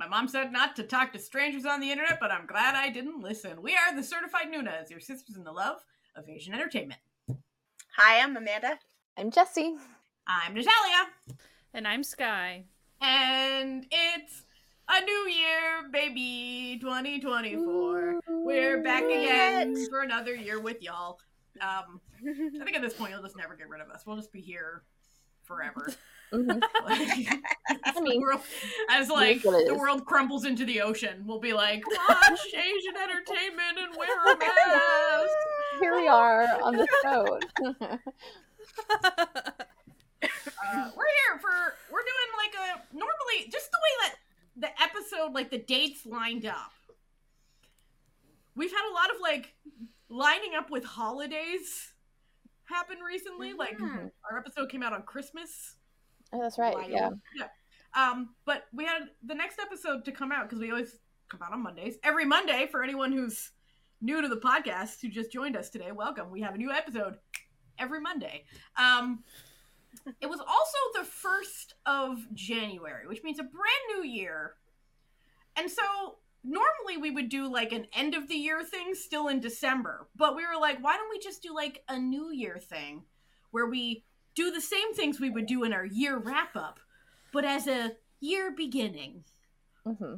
My mom said not to talk to strangers on the internet, but I'm glad I didn't listen. We are the Certified Noonas, your sisters in the love of Asian entertainment. Hi, I'm Amanda. I'm Jesse. I'm Natalia. And I'm Sky. And it's a new year, baby, 2024. We're back again for another year with y'all. Um, I think at this point, you'll just never get rid of us. We'll just be here forever. Mhm. I mean, world, as like the world crumbles into the ocean, we'll be like, watch Asian entertainment and wear a mask. Here we are on this boat. Uh, we're here for we're doing like a normally just the way that the episode like the dates lined up. We've had a lot of like lining up with holidays happen recently. Like Mhm. our episode came out on Christmas. Oh, that's right. Wild. Yeah. Yeah. Um, but we had the next episode to come out because we always come out on Mondays. Every Monday for anyone who's new to the podcast who just joined us today, welcome. We have a new episode every Monday. Um, it was also the first of January, which means a brand new year. And so normally we would do like an end of the year thing still in December, but we were like, why don't we just do like a new year thing where we do the same things we would do in our year wrap up, but as a year beginning. hmm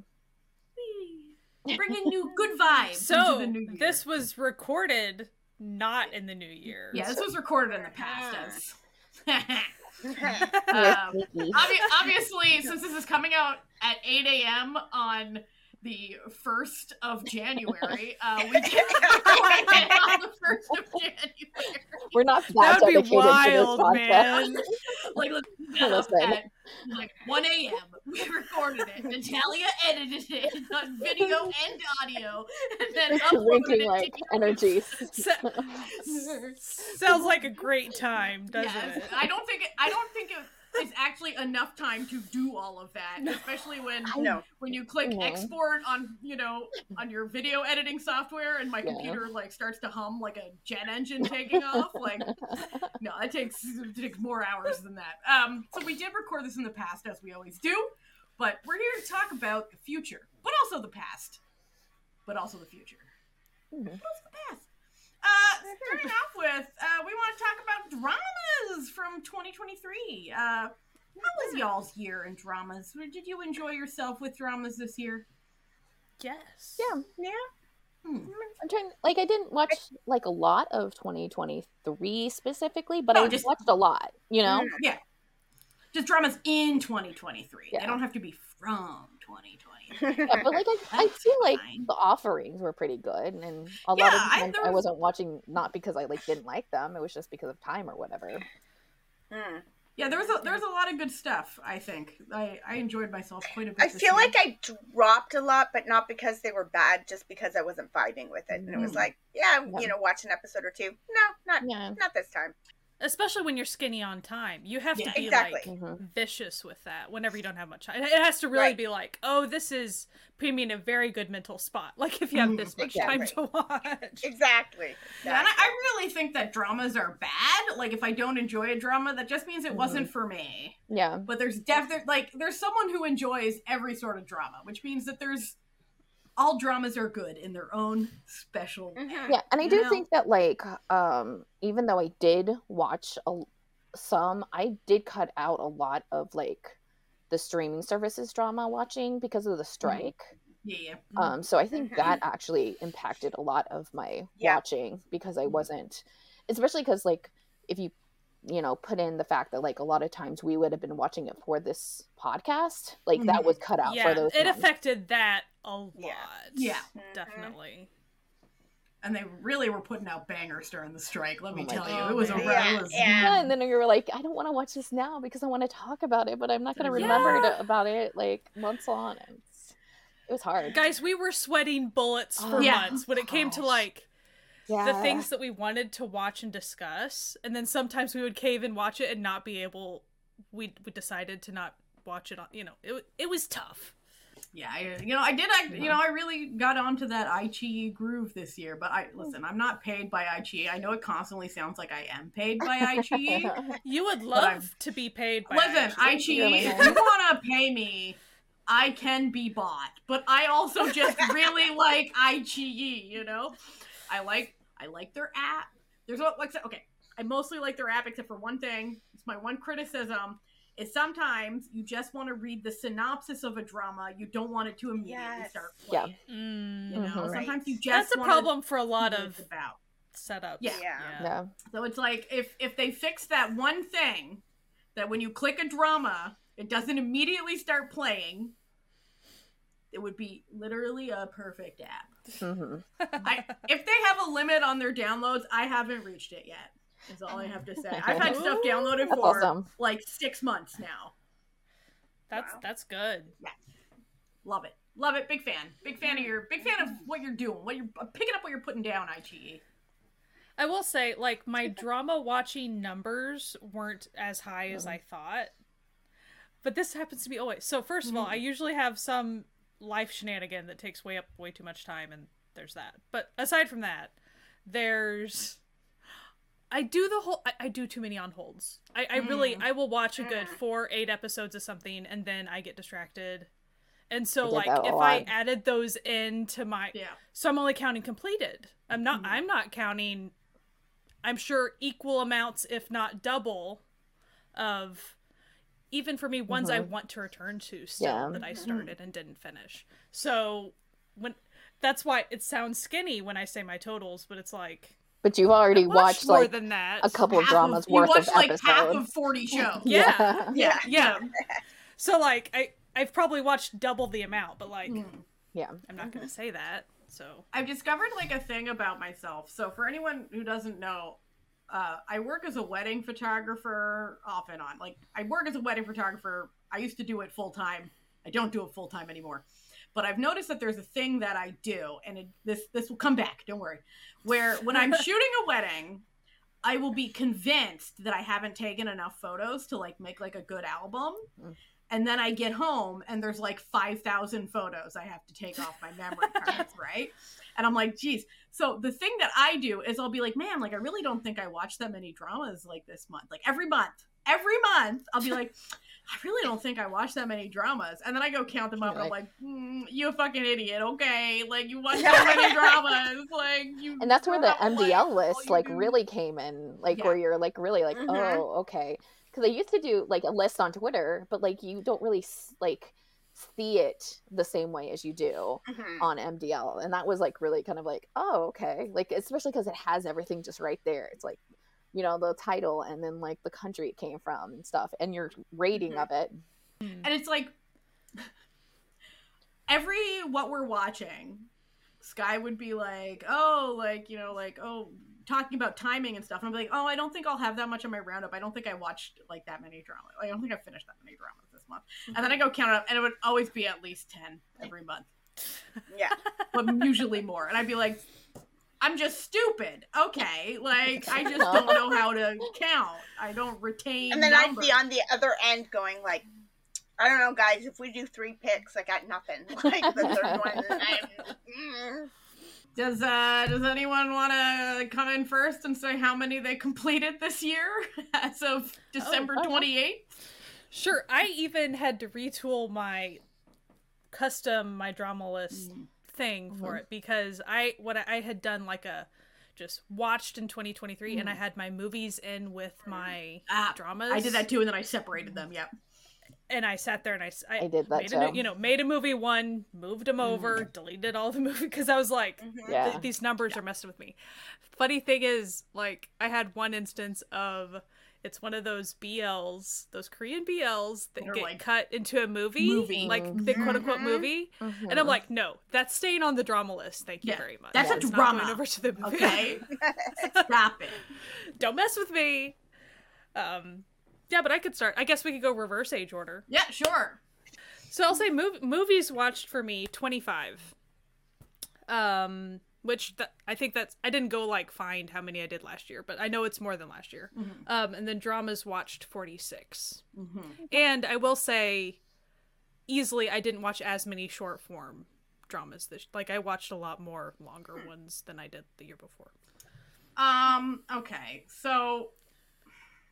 Whee! Bringing new good vibes so into the new year. this was recorded not in the new year. yeah, this was recorded in the past as. Um, obvi- obviously, since this is coming out at 8 a.m. on the 1st of January, uh, we did record it on the 1st of January. We're not that, That would be wild, to this man. Like, let's get up Listen. at like 1 a.m. We recorded it. Natalia edited it on video and audio, and then podcast. uploaded it like to energies. Sounds like a great time, doesn't Yes, it? I don't think it, I don't think it is actually enough time to do all of that, especially when no. when you click No. export on you know on your video editing software and my Yeah. computer like starts to hum like a jet engine taking off like no it takes it takes more hours than that um so we did record this in the past as we always do but we're here to talk about the future but also the past but also the future Mhm. but also the past uh starting off with uh we want to talk about dramas from 2023 uh how was y'all's year in dramas? Did you enjoy yourself with dramas this year? Yes. yeah. Yeah. Hmm. I'm trying. Like, I didn't watch like a lot of 2023 specifically, but No, I just- watched a lot. You know. Yeah. Just dramas in 2023. They don't have to be from 2023. Yeah, but like I, I feel like fine. the offerings were pretty good, and a Yeah, lot of I- times I, was- wasn't watching not because I like didn't like them; it was just because of time or whatever. Hmm. Yeah, there was a there was a lot of good stuff. I think I I enjoyed myself quite a bit. I this feel year. like I dropped a lot, but not because they were bad, just because I wasn't vibing with it. And it was Mm. like, yeah, Yeah. you know, watch an episode or two. No, not Yeah. not this time. Especially when you're skinny on time. You have Yeah. to be Exactly. like Mhm. vicious with that whenever you don't have much time. It has to really Right. be like, oh, this is putting me in a very good mental spot. Like if you have Mhm. this much Exactly. time to watch. Exactly. Yeah, and I, I really think that dramas are bad. Like if I don't enjoy a drama, that just means it Mhm. wasn't for me. Yeah, But there's definitely like there's someone who enjoys every sort of drama, which means that there's all dramas are good in their own special way. Mhm. yeah, and I do know? think that like um even though I did watch a, some, I did cut out a lot of like the streaming services drama watching because of the strike. Yeah, yeah. Um, so I think Mhm. that actually impacted a lot of my Yeah. watching because I Mhm. wasn't, especially because like if you, you know, put in the fact that like a lot of times we would have been watching it for this podcast, like that was cut out yeah, for those. it months. affected that a lot. Yeah. Yeah. Mhm. Definitely. and they really were putting out bangers during the strike. Let me Oh my tell you, it was a Oh, yeah, it was, Yeah. Yeah, and then you were like, I don't want to watch this now because I want to talk about it, but I'm not going to Yeah. remember to, about it like months on. It's, it was hard. Guys, we were sweating bullets for Oh, Yeah. months when it came to like yeah. the things that we wanted to watch and discuss, and then sometimes we would cave and watch it and not be able. We we decided to not watch it on. You know, it it was tough. Yeah, I, you know, I did. I, you know, I really got onto that iQIYI groove this year. But I oh. listen, I'm not paid by iQIYI. I know it constantly sounds like I am paid by iQIYI. You would love to be paid by. listen, iQIYI. iQIYI, if you want to pay me, I can be bought, but I also just really like iQIYI. You know, I like I like their app. There's what like okay. I mostly like their app except for one thing. It's my one criticism. Is sometimes you just want to read the synopsis of a drama. You don't want it to immediately Yes. start Yeah. playing. Mm, You know. Right. sometimes you just That's a problem for a lot of about. setups. Yeah. Yeah. Yeah. So it's like if if they fix that one thing that when you click a drama, it doesn't immediately start playing, it would be literally a perfect app. hmm I if they have a limit on their downloads, I haven't reached it yet. Is all I have to say. I've had stuff downloaded That's for awesome. like six months now. That's Wow. that's good. Yeah. Love it, love it. Big fan, big fan of your, big fan of what you're doing. What you're uh, picking up, what you're putting down. E. iQIYI. I will say, like, my drama watching numbers weren't as high as I thought. But this happens to be always. So, first of all, I usually have some life shenanigan that takes way up way too much time, and there's that. But aside from that, there's. I do the whole. I, I do too many on holds. I, I really. Mm. I will watch a good mm. four, eight episodes of something, and then I get distracted. And so, like, that a if I added those into my. Yeah. So I'm only counting completed. I'm not. Mhm. I'm not counting. I'm sure equal amounts, if not double, of even for me ones I mm-hmm. want to return to still Yeah. that I mm-hmm. started and didn't finish. So when that's why it sounds skinny when I say my totals, but it's like But you've already I watched more like than that. a couple of Half dramas you worth watched of like episodes. half of forty shows. Yeah. Yeah. Yeah. So like I I've probably watched double the amount, but like Mm. yeah. I'm not gonna say that. So I've discovered like a thing about myself. So for anyone who doesn't know, uh, I work as a wedding photographer off and on. Like I work as a wedding photographer. I used to do it full time. I don't do it full time anymore. But I've noticed that there's a thing that I do, and it, this this will come back. Don't worry. Where when I'm shooting a wedding, I will be convinced that I haven't taken enough photos to like make like a good album. Mm. And then I get home and there's like 5,000 photos I have to take off my memory cards, right? And I'm like, geez. So the thing that I do is I'll be like, man, like I really don't think I watched that many dramas like this month. Like every month, every month, I'll be like, I really don't think I watched that many dramas. And then I go count them up and I'm like, mm, you a fucking idiot. Okay. Like you watch so many dramas. Like you. And that's where the don't have a life. MDL list like do- really came in, like Yeah. where you're like really like, Mhm. oh, okay. Because I used to do like a list on Twitter, but like you don't really like see it the same way as you do Mhm. on MDL, and that was like really kind of like, oh, okay, like especially because it has everything just right there. It's like, you know, the title and then like the country it came from and stuff, and your rating Mhm. of it. And it's like every what we're watching, Sky would be like, oh, like, you know, like, oh, talking about timing and stuff. And I'm like, oh, I don't think I'll have that much on my roundup. I don't think I watched like that many dramas. Like, I don't think I finished that many dramas this month. And then I go count it up, and it would always be at least 10 every month, Yeah. but usually more. And I'd be like, I'm just stupid. Okay. Like, I just don't know how to count. I don't retain. And then I'd be on the other end going like, I don't know, guys. If we do three picks, I got nothing. Like the third one, I'm, mm. Does uh does anyone want to come in first and say how many they completed this year as of December oh, yeah. twenty eighth? Sure, I even had to retool my custom my drama list thing for it because I what I, I had done like a just watched in 2023 and I had my movies in with my Ah, dramas. I did that too, and then I separated them. Yep. and I sat there and I I did that made a, you know made a movie one, moved them over, deleted all the movie because I was like Mhm. Yeah. th- these numbers are messing with me. Funny thing is, like, I had one instance of it's one of those BLs, those Korean BLs that They're get like cut into a movie, movie. like the quote unquote Mhm. movie. Mhm. And I'm like, no, that's staying on the drama list. Thank you Yeah, very much. that's a It's not drama, going over to the movie. Okay. Stop it. Don't mess with me. Um, yeah, but I could start. I guess we could go reverse age order. Yeah, sure. So I'll say mov- movies watched for me 25. Um which th- I think that's I didn't go like find how many I did last year, but I know it's more than last year. Mhm. Um and then dramas watched 46. Mm-hmm. And I will say easily I didn't watch as many short form dramas this like I watched a lot more longer ones than I did the year before. Um. Okay. So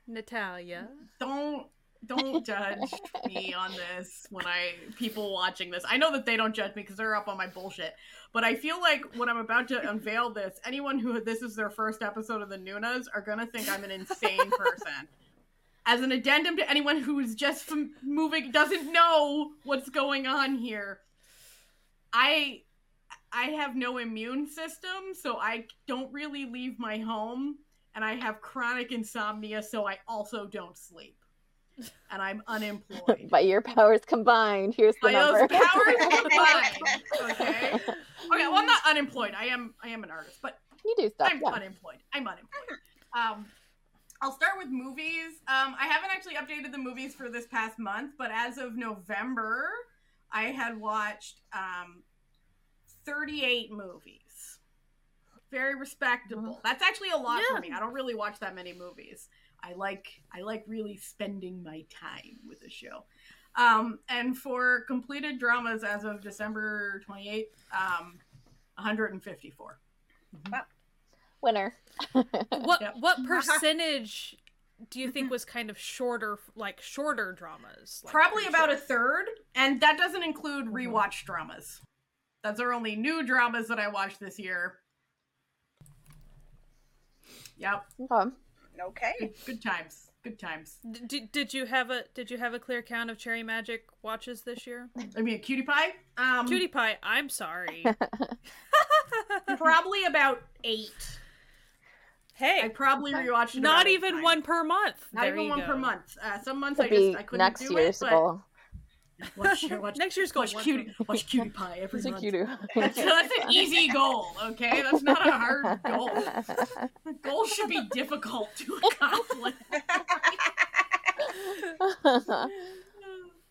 Natalia. don't don't judge me on this when I people watching this. I know that they don't judge me because they're up on my bullshit. But I feel like when I'm about to unveil this, anyone who this is their first episode of the Noonas are gonna think I'm an insane person. As an addendum to anyone who's just from moving doesn't know what's going on here, I I have no immune system, so I don't really leave my home, and I have chronic insomnia, so I also don't sleep. And I'm unemployed. By your powers combined, here's the By those powers combined. Okay. Okay, well I'm not unemployed. I am I am an artist, but you do stuff. I'm yeah. unemployed. I'm unemployed. Um, I'll start with movies. Um, I haven't actually updated the movies for this past month, but as of November, I had watched um, 38 movies. Very respectable. That's actually a lot Yeah. for me. I don't really watch that many movies. I like I like really spending my time with a show. Um, and for completed dramas as of December 28th, um, 154. Winner. What Yep. what percentage do you think was kind of shorter, like shorter dramas? Like, Probably pretty about a third, and that doesn't include Mhm. rewatch dramas. Those are only new dramas that I watched this year. Yep, Okay. Okay. good, good times, good times. D- Did, did you have a did you have a clear count of Cherry Magic watches this year? I mean, Cutie Pie. Um, Cutie Pie, I'm sorry. probably about eight. Hey, I probably rewatched it. not even times. one per month. Not There even one go. per month. Uh, some months Could I just I couldn't next do year's it, but goal. watch, watch, Next year's goal. watch one Cutie, watch Cutie Pie every It's a month. cutie. That's, that's an easy goal, okay? That's not a hard goal. Goals should be difficult to accomplish.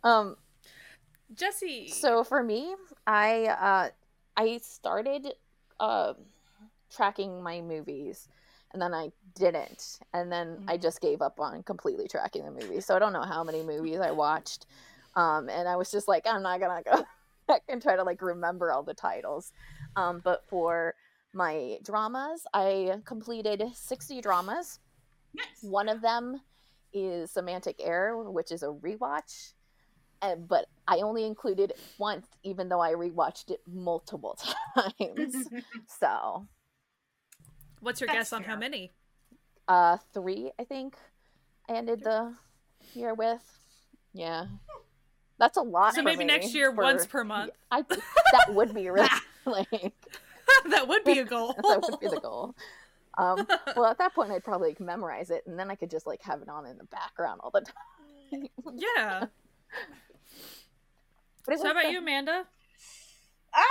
um. Jesse. So for me, I uh, I started uh, tracking my movies, and then I didn't, and then I just gave up on completely tracking the movies. So I don't know how many movies I watched, um, and I was just like, I'm not gonna go back and try to like remember all the titles. Um, but for my dramas, I completed 60 dramas. Nice. One of them is Semantic Error, which is a rewatch. And, but I only included it once, even though I rewatched it multiple times. so, What's your That's guess on how many? uh, three, I think, I ended the year with. Yeah, that's a lot. So maybe next year, for- once per month. I that would be really like that would be a goal. that would be the goal. Um, well, at that point, I'd probably like, memorize it, and then I could just like have it on in the background all the time. yeah. But So how about the- you, Amanda? Uh,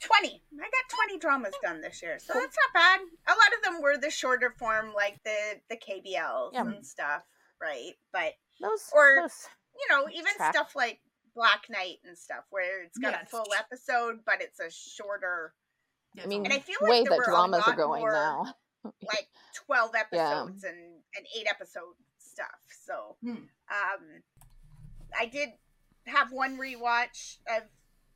20. I got 20 dramas done this year, so that's not bad. A lot of them were the shorter form, like the, the KBLs Yeah. and stuff, right? But, Those, or- those you know, even Track. stuff like Black Knight and stuff, where it's got Yeah, a full episode, but it's a shorter, I mean, And I feel like way there that were a dramas are lot going more- now. like 12 Yeah. episodes and, and 8 episode stuff. So, Hmm. um, I did have one rewatch of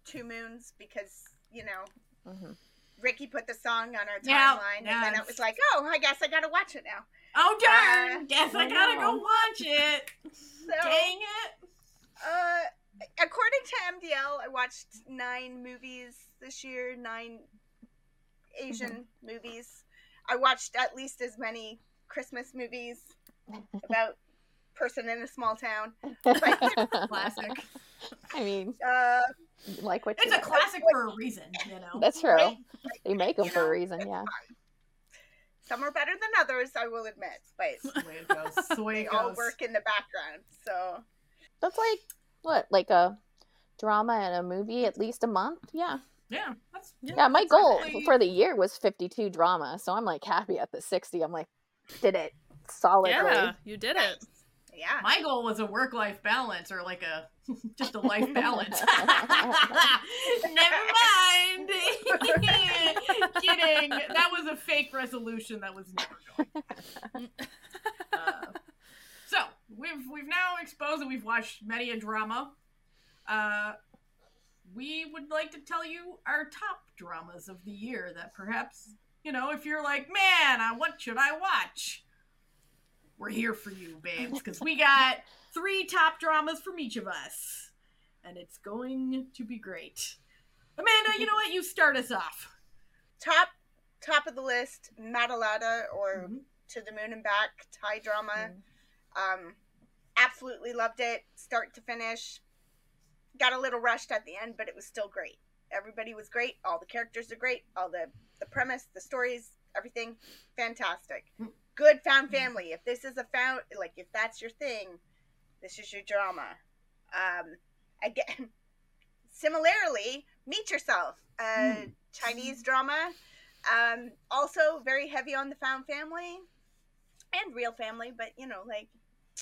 Two Moons because, you know, Mhm. Ricky put the song on our timeline, yeah, and then it was like, oh, I guess I gotta watch it now. Oh darn! Uh, Guess I I gotta go watch it. So, Dang it! uh, according to MDL, I watched nine movies this year, nine Asian movies. I watched at least as many Christmas movies about person in a small town. Classic. I mean, Uh, like what It's you a like. classic for a reason, you know. That's true. right? They make them You for a reason, yeah. Some are better than others, I will admit, but That's the way it goes. That's the way they all work in the background. So That's like what, like a drama and a movie at least a month? Yeah. Yeah, that's Yeah, my that's goal actually- for the year was 52 drama, so I'm like happy at the 60. I'm like, did it solidly. Yeah, you did it. yeah, My goal was a work life balance or like a just a life balance. Never mind. Kidding. That was a fake resolution that was never going. Uh, so we've we've now exposed that we've watched many a drama. Uh, we would like to tell you our top dramas of the year that perhaps you know if you're like man uh, what should i watch we're here for you, babes, because we got three top dramas from each of us, and it's going to be great. Amanda, you know what? You start us off. Top top of the list, Matalada or Mhm. To the Moon and Back Thai drama. Mm-hmm. Um, absolutely loved it, start to finish. Got a little rushed at the end, but it was still great. Everybody was great. All the characters are great. All the the premise, the stories, everything, fantastic. Mm. Good found family. If this is a found, like if that's your thing, this is your drama. Um, again, similarly, meet yourself. Uh, Mm. Chinese drama. Um, also very heavy on the found family and real family, but you know, like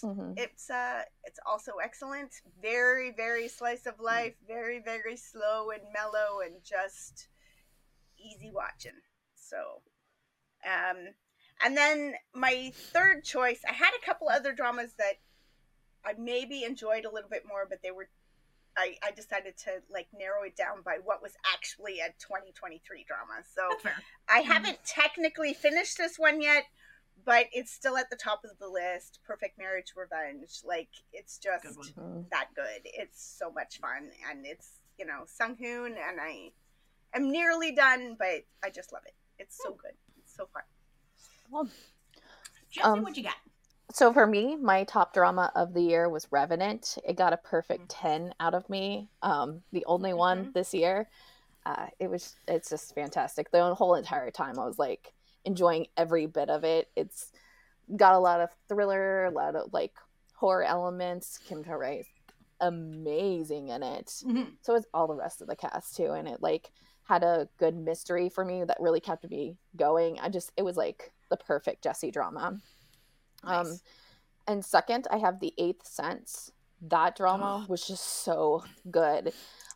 Mhm. it's uh it's also excellent very very slice of life very very slow and mellow and just easy watching so um and then my third choice i had a couple other dramas that i maybe enjoyed a little bit more but they were i i decided to like narrow it down by what was actually a 2023 drama so I haven't technically finished this one yet, but it's still at the top of the list. Perfect Marriage Revenge. Like it's just Good. Mhm. that good. It's so much fun and it's, you know, Sung Hoon and I am nearly done, but I just love it. It's so good. It's so fun. Well, Jesse, Um, what you got? So for me, my top drama of the year was Revenant. It got a perfect Mm. 10 out of me. Um, the only one Mhm. this year. Uh, it was it's just fantastic. The whole entire time I was like enjoying every bit of it. It's got a lot of thriller, a lot of like horror elements. Kim Tae is amazing in it. Mhm. So is all the rest of the cast too, and it like had a good mystery for me that really kept me going. I just it was like the perfect Jesse drama. Um, and second, I have the Eighth Sense. That drama Ugh. was just so good.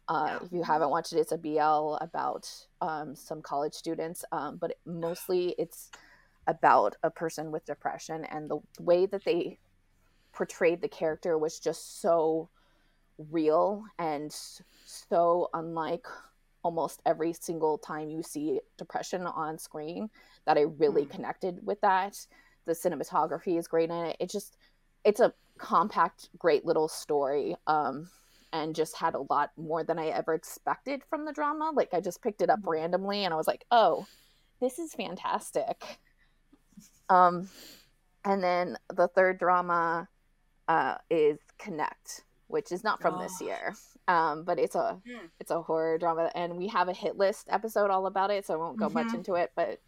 Uh, Yeah. If you haven't watched it, it's a BL about um, some college students, um, but mostly it's about a person with depression, and the way that they portrayed the character was just so real and so unlike almost every single time you see depression on screen that I really Mm. connected with that. The cinematography is great in it. It just it's a compact, great little story. Um and just had a lot more than I ever expected from the drama. Like I just picked it up Mhm. randomly and I was like, "Oh, this is fantastic." Um and then the third drama uh is Connect, which is not from this Oh. year. Um but it's a Hmm. it's a horror drama and we have a hit list episode all about it, so I won't go much Mhm. into it, but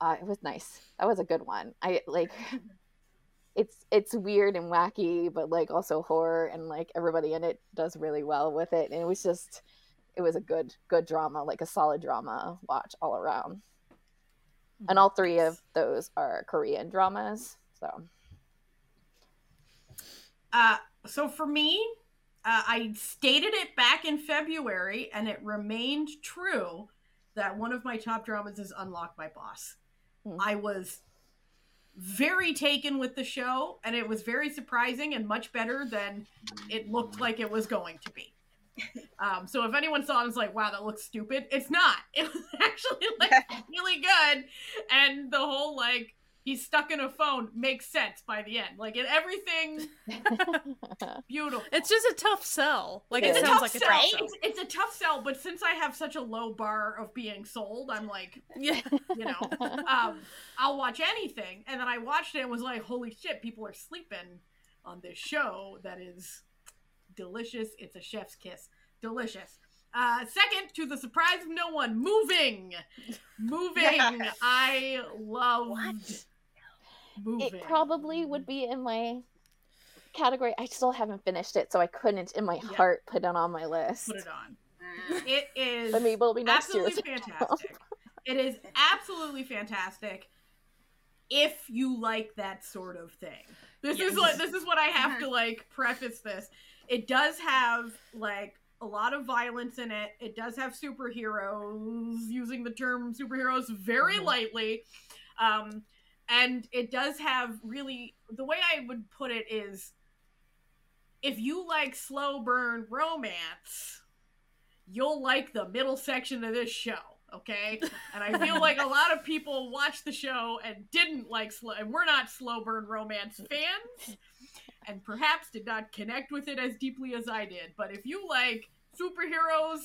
uh, it was nice. That was a good one. I like it's it's weird and wacky, but like also horror and like everybody in it does really well with it. And it was just it was a good good drama, like a solid drama watch all around. And all three of those are Korean dramas. So Uh, so for me, uh, I stated it back in February, and it remained true that one of my top dramas is Unlock My Boss. Mm. I was very taken with the show, and it was very surprising and much better than it looked like it was going to be. Um, so if anyone saw it and was like, wow, that looks stupid, it's not. It was actually like really good. And the whole like he's stuck in a phone makes sense by the end. Like it everything beautiful. It's just a tough sell. Like It's it a sounds tough like a tough sell. It's, it's a tough sell, but since I have such a low bar of being sold, I'm like, Yeah. you know, um, I'll watch anything. And then I watched it and was like, holy shit, people are sleeping on this show that is delicious. It's a chef's kiss. Delicious. Uh, second, to the surprise of no one, moving. Moving. Yes. I loved What? Moving. it probably would be in my category. I still haven't finished it, so I couldn't in my Yeah. heart put it on my list. put it on. It is But maybe it'll be next year's. absolutely fantastic. it is absolutely fantastic if you like that sort of thing. This is Yes. like this is what I have to like preface this. It does have like a lot of violence in it. It does have superheroes using the term superheroes very Mhm. lightly. Um and it does have really the way I would put it is if you like slow burn romance, you'll like the middle section of this show. Okay, and I feel like a lot of people watched the show and didn't like slow, and we're not slow burn romance fans, and perhaps did not connect with it as deeply as I did. But if you like superheroes,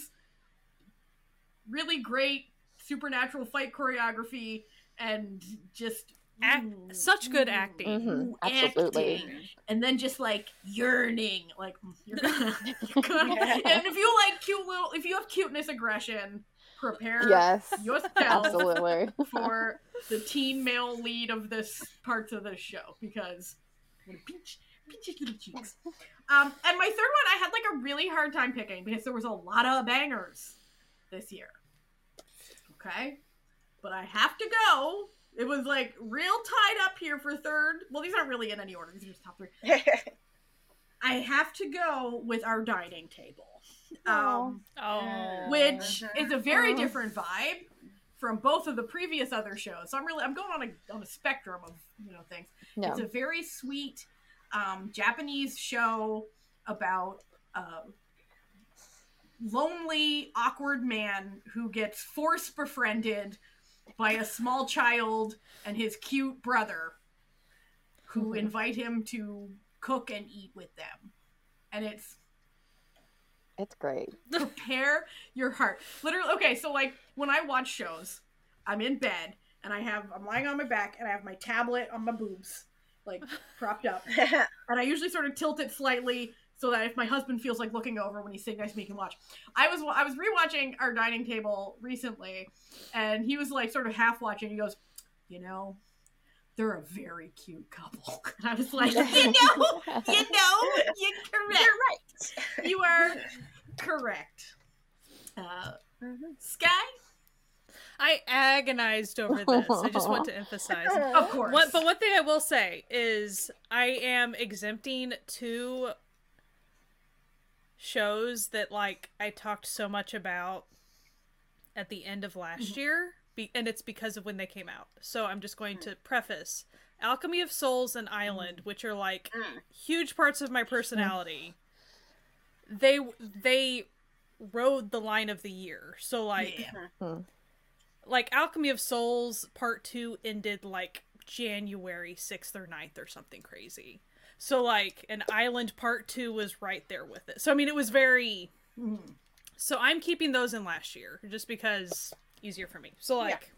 really great supernatural fight choreography, and just Act, ooh, such good ooh, acting. Mhm, absolutely. acting, and then just like yearning, like you're gonna, you're gonna and if you like cute little, if you have cuteness aggression, prepare Yes, yourself absolutely. for the teen male lead of this parts of the show because I'm gonna pinch, pinch his little cheeks. Um, and my third one, I had like a really hard time picking because there was a lot of bangers this year. Okay, but I have to go. It was like real tied up here for third. Well, these aren't really in any order. These are just top three. I have to go with our dining table. Um, Oh, which is a very Oh. different vibe from both of the previous other shows. So I'm really I'm going on a on a spectrum of you know things. Yeah. It's a very sweet um, Japanese show about a lonely, awkward man who gets force befriended by a small child and his cute brother, who Mhm. invite him to cook and eat with them. And it's It's great. prepare your heart. Literally, okay, so like when I watch shows, I'm in bed and I have I'm lying on my back and I have my tablet on my boobs, like propped up, and I usually sort of tilt it slightly so that if my husband feels like looking over when he's sitting next to me, he can watch. I was I was rewatching our dining table recently, and he was like sort of half watching. He goes, you know. They're a very cute couple. And I was like, you know, you know, you're correct. You're right. You are correct. Uh, Sky, I agonized over this. I just want to emphasize. of course. What, but one thing I will say is I am exempting two shows that like I talked so much about at the end of last Mhm. year, be- and it's because of when they came out. So I'm just going to preface Alchemy of Souls and Island, which are like Mm. huge parts of my personality. They they rode the line of the year. So like Yeah. like Alchemy of Souls Part 2 ended like January 6th or 9th or something crazy. So like an Island Part 2 was right there with it. So I mean it was very Mhm. so I'm keeping those in last year just because easier for me. So like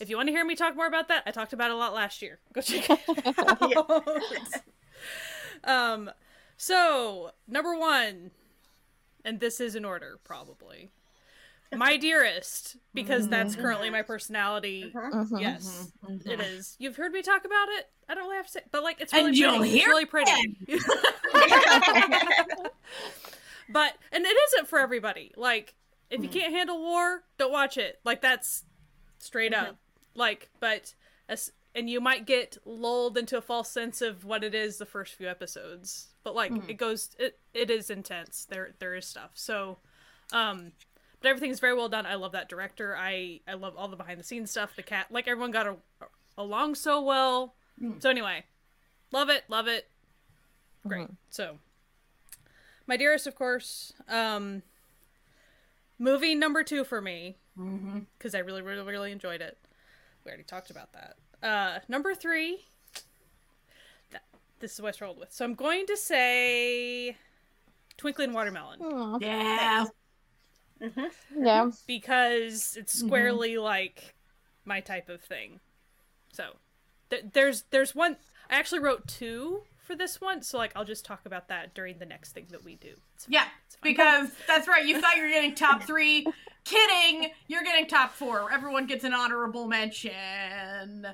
if you want to hear me talk more about that, I talked about it a lot last year. Go check it out. um so number 1 and this is in order probably. My dearest because that's currently my personality. Mhm. Yes, Mhm. it is. You've heard me talk about it. I don't really have to say, but like it's really And pretty. you'll It's hear really pretty. but and it isn't for everybody. Like if you Mhm. can't handle war, don't watch it. Like that's straight up. Like, but as and you might get lulled into a false sense of what it is the first few episodes. But like it goes, it it is intense. There there is stuff. So, um, but everything is very well done. I love that director. I I love all the behind the scenes stuff. The cat, like everyone got a, along so well. Mm. So anyway, love it, love it. Great. Mhm. So, my dearest, of course, um, movie number two for me Mhm. because I really, really, really enjoyed it. We already talked about that. Uh, number three. That, this is what I rolled with. So I'm going to say Twinkling Watermelon Aw, Yeah. Yeah. because it's squarely like my type of thing. So th- there's there's one. I actually wrote two for this one, so like I'll just talk about that during the next thing that we do. Yeah, because that's right. You thought you were getting top three. Kidding. You're getting top four. Everyone gets an honorable mention.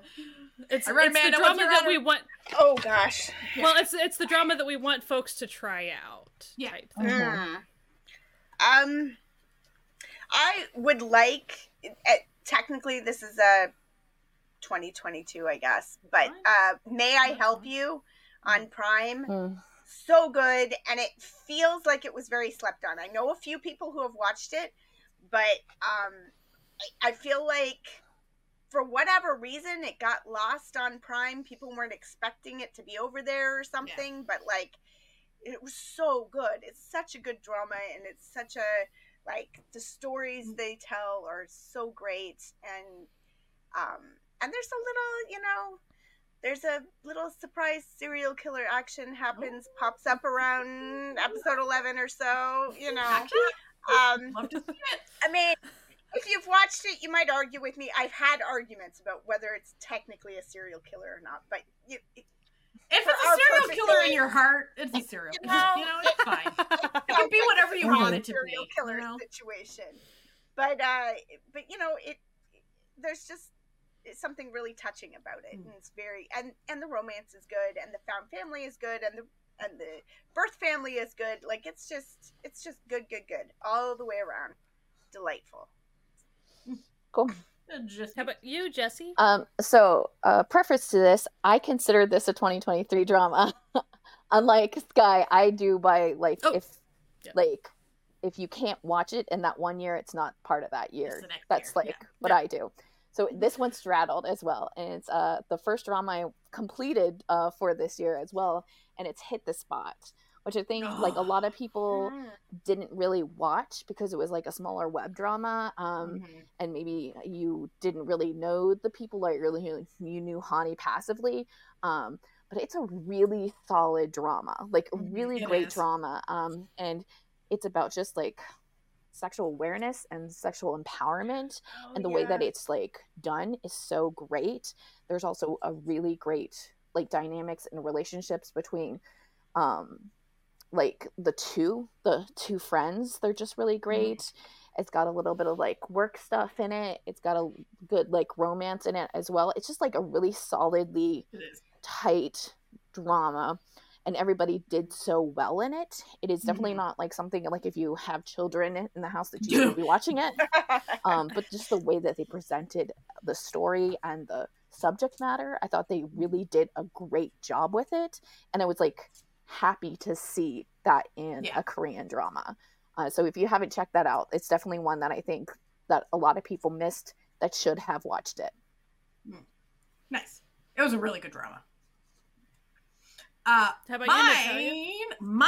it's, I read it's the Amanda, what's drama your that other- we want. Oh gosh. Well, it's it's the drama that we want folks to try out. Yeah. type thing. Mhm. Mm. Um, I would like. Uh, technically, this is a 2022, I guess. But uh, may I help you on Prime? Mm. So good, and it feels like it was very slept on. I know a few people who have watched it, but um, I, I feel like for whatever reason it got lost on Prime. People weren't expecting it to be over there or something, but like it was so good. It's such a good drama, and it's such a Like the stories they tell are so great, and um, and there's a little, you know, there's a little surprise serial killer action happens, pops up around episode eleven or so. You know, um, Love to see it. I mean, if you've watched it, you might argue with me. I've had arguments about whether it's technically a serial killer or not, but you, If it's a serial killer in your heart, it's a serial you killer. know, You know, it's fine. It can be whatever you want it to serial be. killer You know? situation. But uh, but you know, it there's just something really touching about it, Mm. and it's very and and the romance is good, and the found family is good, and the and the birth family is good. Like it's just it's just good, good, good all the way around. Delightful. Cool. Just How about you, Jesse? Um, so, uh, preface to this, I consider this a 2023 drama. Unlike Sky, I do by like Oh, if yeah. like if you can't watch it in that one year, it's not part of that year. That's year, like yeah. what I do. So this one straddled as well, and it's uh the first drama I completed uh for this year as well, and it's hit the spot, which I think like a lot of people Mm. didn't really watch because it was like a smaller web drama. Um, Mhm. and maybe you didn't really know the people like really you knew Hani passively. Um, but it's a really solid drama, like a Mhm, really it great is. drama. Um, and it's about just like sexual awareness and sexual empowerment Oh, and the way that it's like done is so great. There's also a really great like dynamics and relationships between um like the two the two friends. They're just really great. It's got a little bit of like work stuff in it. It's got a good like romance in it as well. It's just like a really solidly. Tight drama and everybody did so well in it it is definitely Mhm. not like something like if you have children in the house that you should be watching it um, but just the way that they presented the story and the subject matter i thought they really did a great job with it and i was like happy to see that in Yeah. a korean drama uh, so if you haven't checked that out it's definitely one that i think that a lot of people missed that should have watched it Nice. It was a really good drama. Uh, How about you, Natalia? mine,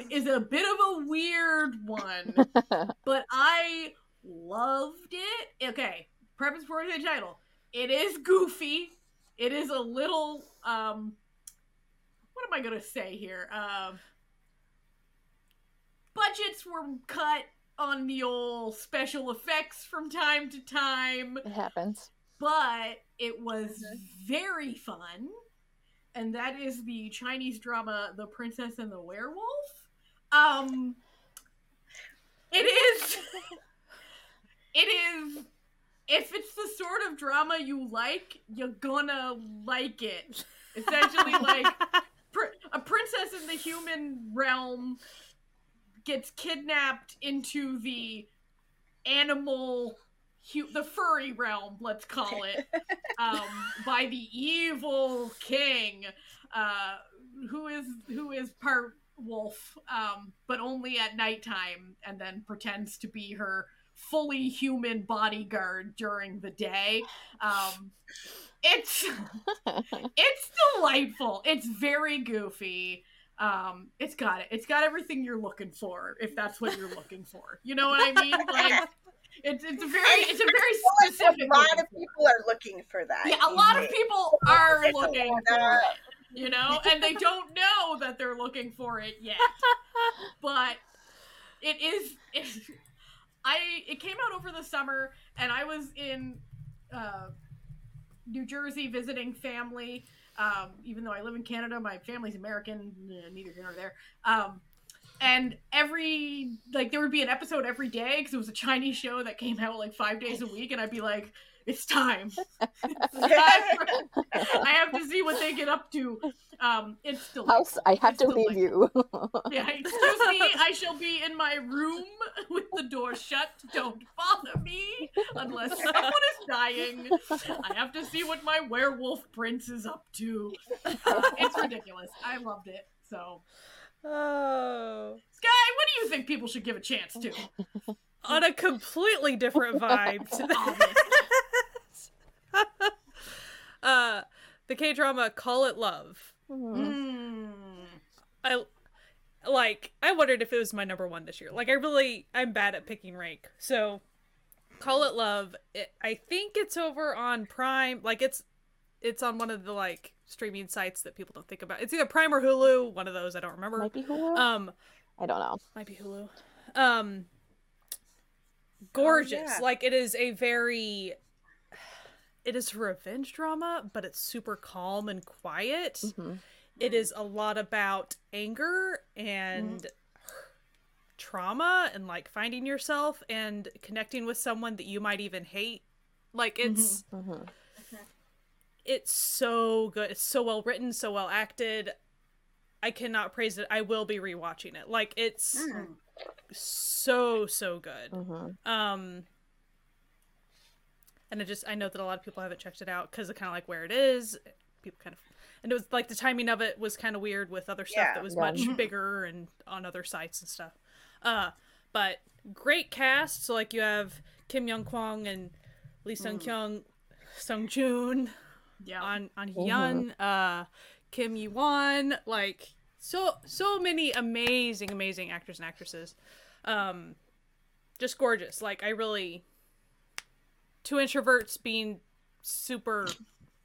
mine is a bit of a weird one, but I loved it. Okay, preface before I say the title. It is goofy. It is a little um. What am I gonna say here? Um. budgets were cut on the old special effects from time to time it happens but it was very fun. And that is the Chinese drama The Princess and the Werewolf. Um it is it is if it's the sort of drama you like, you're gonna like it. Essentially like pr- a princess in the human realm gets kidnapped into the animal hu- the furry realm let's call it um, by the evil king uh, who is who is part wolf um, but only at nighttime and then pretends to be her fully human bodyguard during the day um, it's it's delightful. It's very goofy. Um, it's got it. It's got everything you're looking for, if that's what you're looking for. You know what I mean? Like it's it's a very it's a very specific. a lot of people are looking for that. yeah, a lot of people are looking for it, you know, and they don't know that they're looking for it yet. But it is. It, I it came out over the summer, and I was in uh, New Jersey visiting family. Um, even though I live in Canada, my family's American. Neither here nor there. Um, and every like there would be an episode every day because it was a Chinese show that came out like five days a week, and I'd be like, "It's time! It's time for- I have to see what they get up to." Um, it's still house i have It's to leave you yeah, excuse me, I shall be in my room with the door shut. Don't bother me unless someone is dying. I have to see what my werewolf prince is up to. It's ridiculous. I loved it. So, Oh. Sky, what do you think people should give a chance to? On a completely different vibe to that. uh, the K drama Call It Love. Mm. I like I wondered if it was my number one this year. Like I really I'm bad at picking rank. So Call It Love. It, I think it's over on Prime. Like it's it's on one of the like streaming sites that people don't think about. It's either Prime or Hulu. One of those. I don't remember. Might be Hulu. Um, I don't know. might be Hulu. Um, gorgeous. yeah. Like it is a very. It is a revenge drama, but it's super calm and quiet. Mhm. It is a lot about anger and trauma and like finding yourself and connecting with someone that you might even hate. Like it's Mhm. It's so good. It's so well written, so well acted. I cannot praise it. I will be rewatching it. Like it's Mm. so so good. Mhm. Um and I just I know that a lot of people haven't checked it out cuz of kind of like where it is. People kind of and it was like the timing of it was kind of weird with other stuff Yeah. that was Yeah. much Mhm. bigger and on other sites and stuff. Uh but great cast. So like you have Kim Young Kwang and Lee Sung Kyung, Sung Joon, Yeah. on on Hyun, uh, Kim Yi Won, like so so many amazing amazing actors and actresses, um, just gorgeous. Like I really, two introverts being super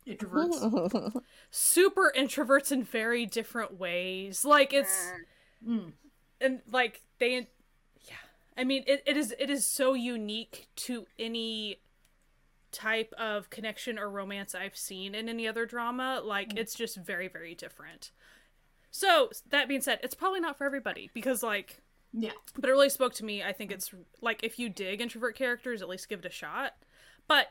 Introverts. super introverts in very different ways. Like it's Mm. Mm. and like they yeah i mean it, it is it is so unique to any type of connection or romance i've seen in any other drama like it's just very very different. So that being said it's probably not for everybody because like Yeah. but it really spoke to me. I think it's like if you dig introvert characters at least give it a shot. But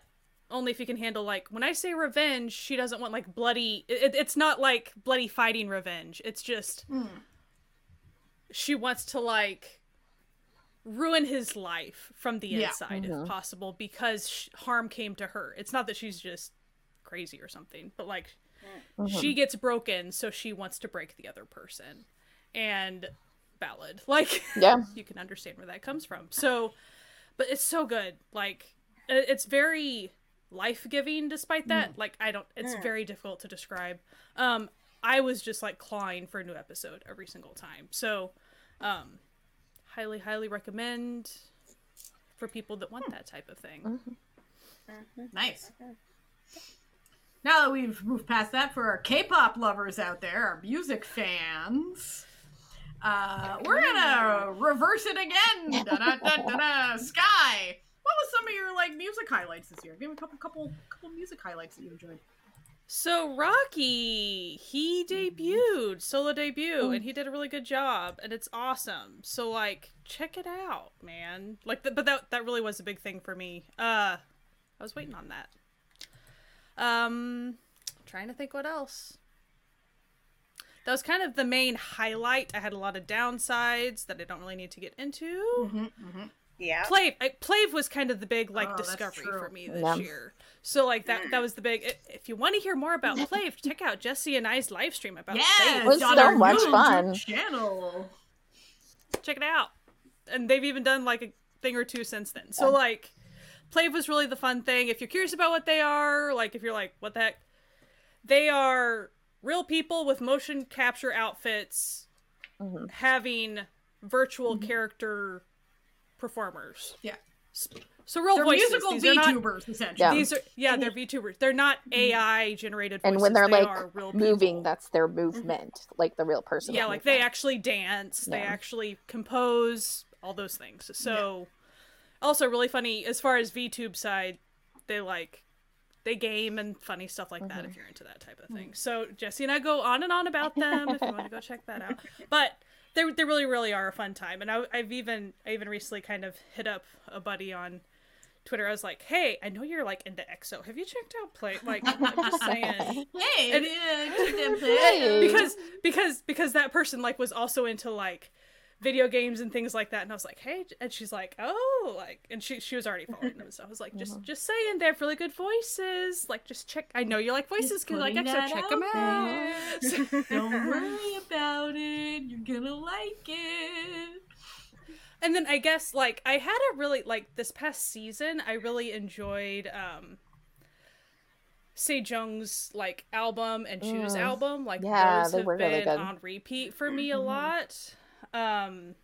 only if you can handle like when i say revenge she doesn't want like bloody it, it's not like bloody fighting revenge. It's just Mm. she wants to like ruin his life from the Yeah. inside Mhm. if possible because sh- harm came to her it's not that she's just crazy or something but like Mhm. she gets broken so she wants to break the other person and valid like Yeah. you can understand where that comes from so but it's so good like it's very life-giving despite that like i don't it's Mm. very difficult to describe um i was just like clawing for a new episode every single time so um highly highly recommend for people that want that type of thing Nice. Now that we've moved past that, for our K-pop lovers out there, our music fans, uh, we're gonna reverse it again. Da-da-da-da-da. Sky, what was some of your like music highlights this year? Give me a couple, couple, couple music highlights that you enjoyed. So Rocky, he debuted solo debut, and he did a really good job, and it's awesome. So like, check it out, man. Like, th- but that that really was a big thing for me. Uh, I was waiting on that. Um, trying to think what else. That was kind of the main highlight. I had a lot of downsides that I don't really need to get into. Mm-hmm, mm-hmm. Yeah. Plave, I, Plave was kind of the big like Oh, discovery for me this Yeah. year. So like that that was the big. If you want to hear more about Plave, check out Jesse and I's live stream about Yeah, Plave. It was so our much fun. Channel. Check it out. And they've even done like a thing or two since then. So Yeah. like, Plave was really the fun thing. If you're curious about what they are, like if you're like, what the heck, they are real people with motion capture outfits Mhm. having virtual character performers. Yeah. So real They're voices. musical These are not- VTubers, essentially. Yeah. These are yeah, they're VTubers. They're not AI generated voices. And when they're they like real moving, people. that's their mm-hmm. movement, like the real person. yeah, like they actually dance, they actually compose, all those things. So also really funny as far as VTube side, they like they game and funny stuff like that if mm-hmm. you're into that type of thing. So Jesse and I go on and on about them if you want to go check that out. But they they really really are a fun time, and I, I've even I even recently kind of hit up a buddy on Twitter. I was like, hey, I know you're like into EXO. Have you checked out Plave? Like, I'm just saying. Hey, And- yeah, check them Hey. because because because that person like was also into like video games and things like that and i was like hey and she's like oh like and she she was already following them so i was like just uh-huh. just saying they have really good voices like just check i know you like voices because like putting exo that check them out out Don't worry about it. You're gonna like it. And then i guess like i had a really like this past season i really enjoyed um Sejong's like album and Chuu's Mm. album, like Yeah, those have were really been good. on repeat for me a lot. Um,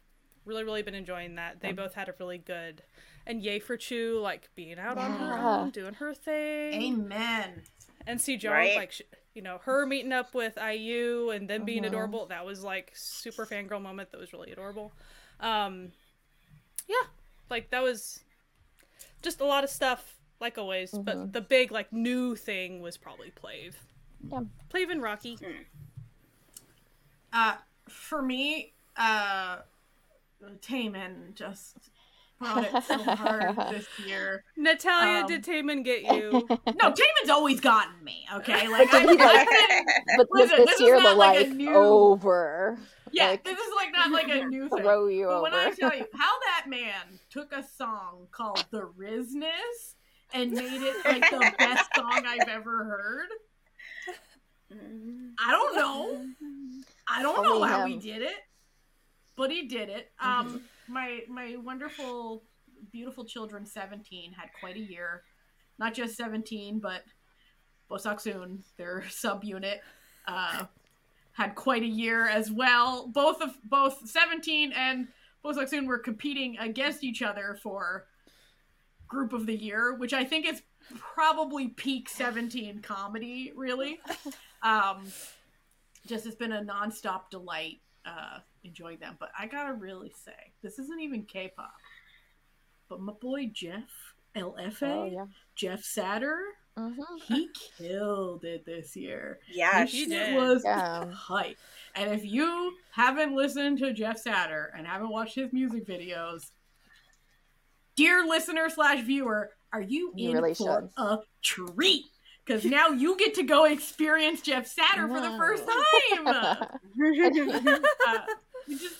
really, really been enjoying that. They both had a really good, and yay for Chu, like being out on her Yeah. own, doing her thing. Amen. And see Joe, Right. like, sh- you know, her meeting up with IU and then being Mhm. adorable. That was like super fangirl moment. That was really adorable. Um, yeah, like that was just a lot of stuff, like always. But Mhm. the big like new thing was probably Plave. Yeah. Plave and Rocky. Uh, for me, uh, Taman just brought it so hard this year. Natalia, Um, did Taman get you? No, Taman's always gotten me. Okay, like I've, did he, like- I've but Listen, this this is year the not like a like new- over? yeah, Like, this is like not like a new thing. throw you But over. when I tell you how that man took a song called "The Rizness" and made it like the best song I've ever heard, I don't know. I don't know how him. he did it, but he did it. Um, my my wonderful, beautiful children, seventeen, had quite a year. Not just seventeen, but BooSeokSoon, their subunit, uh, had quite a year as well. Both of both seventeen and BooSeokSoon were competing against each other for group of the year, which I think is probably peak seventeen comedy, really. Um, just it's been a nonstop delight uh, enjoying them. But I gotta really say, this isn't even K-pop, but my boy Jeff LFA, oh yeah. Jeff Satur, hmm he killed it this year. yeah, he shit did. was Yeah. hype. And if you haven't listened to Jeff Satur and haven't watched his music videos, dear listener slash viewer, are you, You in really for should. a treat? Because now you get to go experience Jeff Satur for the first time. uh, he just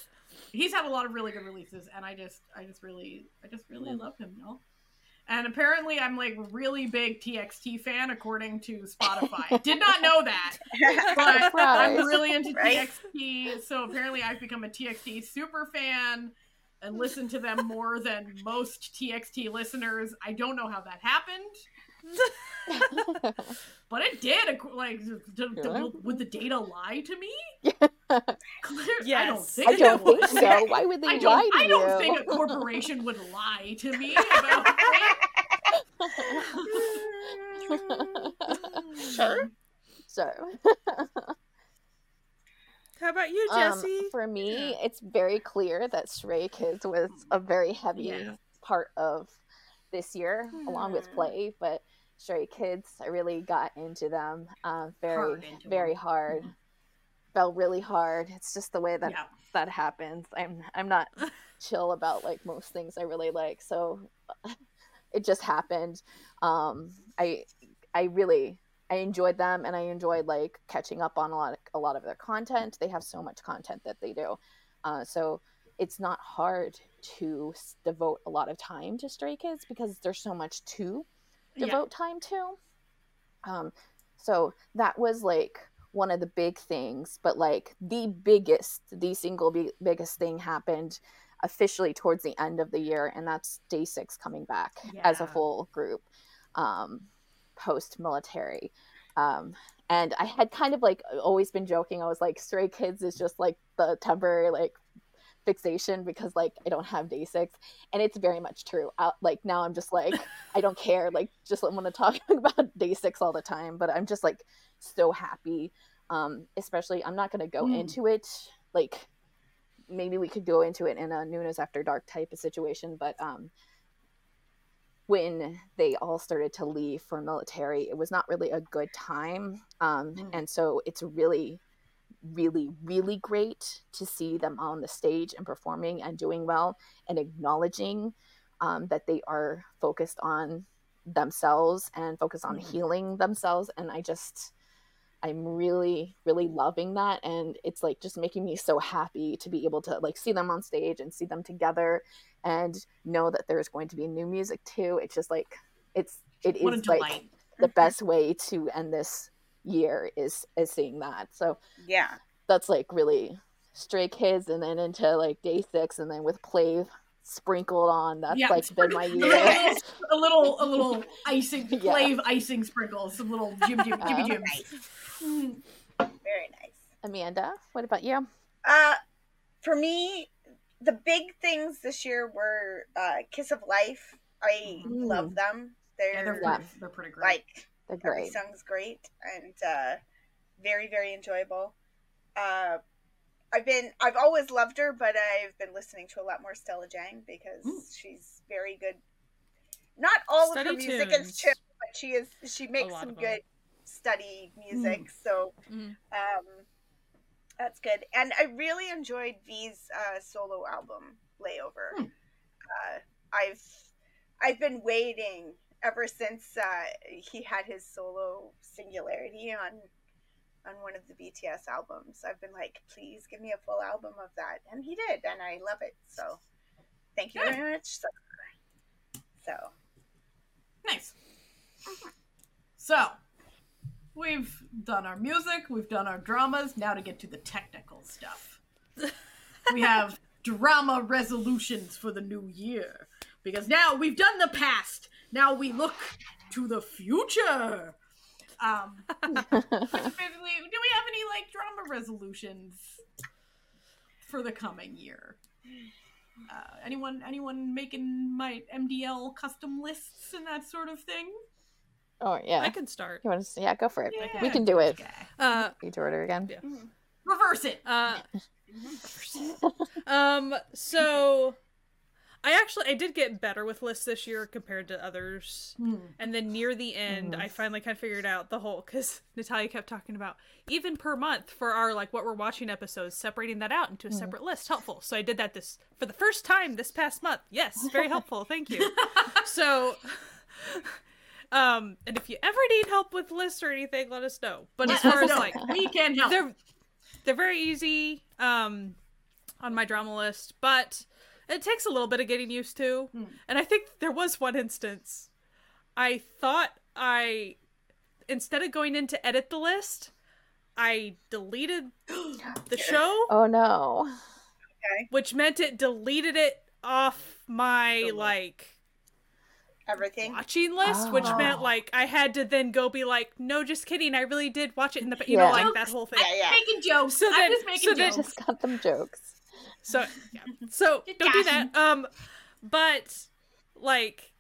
he's had a lot of really good releases, and I just I just really I just really love him, y'all. And apparently, I'm like really big TXT fan according to Spotify. Did not know that, but I'm really into Right? TXT. So apparently, I've become a TXT super fan and listen to them more than most TXT listeners. I don't know how that happened, but it did. Like, d- d- Yeah. would the data lie to me? Clear- I don't think I don't it think would. so. Why would they I lie don't. to I you? don't think a corporation would lie to me about Sure. so, How about you, um, Jesse? for me, it's very clear that Stray Kids was a very heavy Yeah. part of this year, along with. Plave. But Stray Kids, I really got into them um, very, Hard into very them. hard. Fell really hard. It's just the way that yeah. that happens. I'm I'm not chill about like most things I really like. So it just happened. Um I I really I enjoyed them and I enjoyed like catching up on a lot of, a lot of their content. They have so much content that they do. Uh, so it's not hard to devote a lot of time to Stray Kids because there's so much to Yeah. devote time to. Um, so that was like one of the big things, but like the biggest, the single big, biggest thing happened officially towards the end of the year, and that's Day Six coming back as a Yeah. full group, um, post military. Um, and I had kind of like always been joking. I was like, Stray Kids is just like the temporary like fixation because like I don't have day six, and it's very much true. I, like now I'm just like I don't care. Like just I want to talk about day six all the time, but I'm just like so happy. Um, especially I'm not gonna go Mm. into it like maybe we could go into it in a Noonas after dark type of situation, but um when they all started to leave for military, it was not really a good time. Um, Mm. and so it's really, really, really great to see them on the stage and performing and doing well and acknowledging um, that they are focused on themselves and focused on Mhm. healing themselves. And I just, I'm really, really loving that. And it's like just making me so happy to be able to like see them on stage and see them together and know that there's going to be new music too. It's just like, it's, it What is like the best way to end this year is is seeing that. So yeah. that's like really stray kids and then into like day six and then with Plave sprinkled on. That's Yeah, like been my a year. little, a little, a little icing, Yeah. icing sprinkles, some little jim jim jimmy Uh, jims. Nice. Mm. Very nice. Amanda, what about you? Uh, for me, the big things this year were uh, Kiss of Life. I Mm. love them. They're, Yeah, they're they're pretty great. like They're every great. song's great and uh, very very enjoyable. Uh, I've been I've always loved her, but I've been listening to a lot more Stella Jang because Mm. she's very good. Not all of her music tunes. is chill, but she is she makes some of 'em. good study music. So Mhm. um, that's good. And I really enjoyed V's uh, solo album Layover. Hmm. Uh, I've I've been waiting ever since uh, he had his solo Singularity on on one of the BTS albums. I've been like, please give me a full album of that, and he did, and I love it. So thank you very much. So, so Nice. So, we've done our music, we've done our dramas, now to get to the technical stuff. we have drama resolutions for the new year. Because now we've done the past, now we look to the future. Um, which basically, do we have any like drama resolutions for the coming year? Uh, anyone anyone making my MDL custom lists and that sort of thing? Oh yeah. I can start. You want to? Yeah, go for it. Yeah. We can do it. Okay. Uh, Each order again. Yeah. Reverse it. uh, um. So, I actually I did get better with lists this year compared to others. Hmm. And then near the end, Mhm. I finally kind of figured out the whole because Natalia kept talking about even per month for our like what we're watching episodes, separating that out into a separate list helpful. So I did that this for the first time this past month. Yes, very helpful. Thank you. so, um, and if you ever need help with lists or anything, let us know. But as far as know. like we can help. they're they're very easy um on my drama list but it takes a little bit of getting used to Hmm. and i think there was one instance i thought i instead of going in to edit the list i deleted the show Oh no. Okay. Which meant it deleted it off my like everything. watching list which Oh. meant like i had to then go be like no just kidding i really did watch it in the you know Yeah. like that whole thing Yeah, yeah. making jokes. So I'm just making so then- Just got them jokes. So yeah. So don't do that. Um but like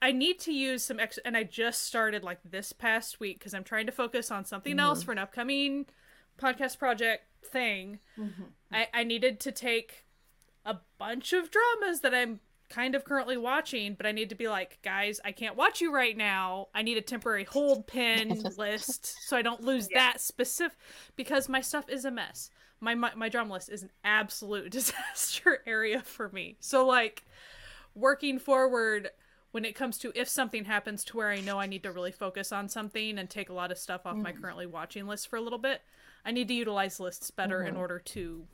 I need to use some extra, and I just started like this past week because I'm trying to focus on something else for an upcoming podcast project thing. Mhm. I, I needed to take a bunch of dramas that I'm kind of currently watching, but I need to be like, guys, I can't watch you right now. I need a temporary hold pin list so I don't lose Yeah. that specific because my stuff is a mess. My, my my drama list is an absolute disaster area for me. So like working forward when it comes to if something happens to where I know I need to really focus on something and take a lot of stuff off my mm. currently watching list for a little bit, I need to utilize lists better in mm-hmm. order to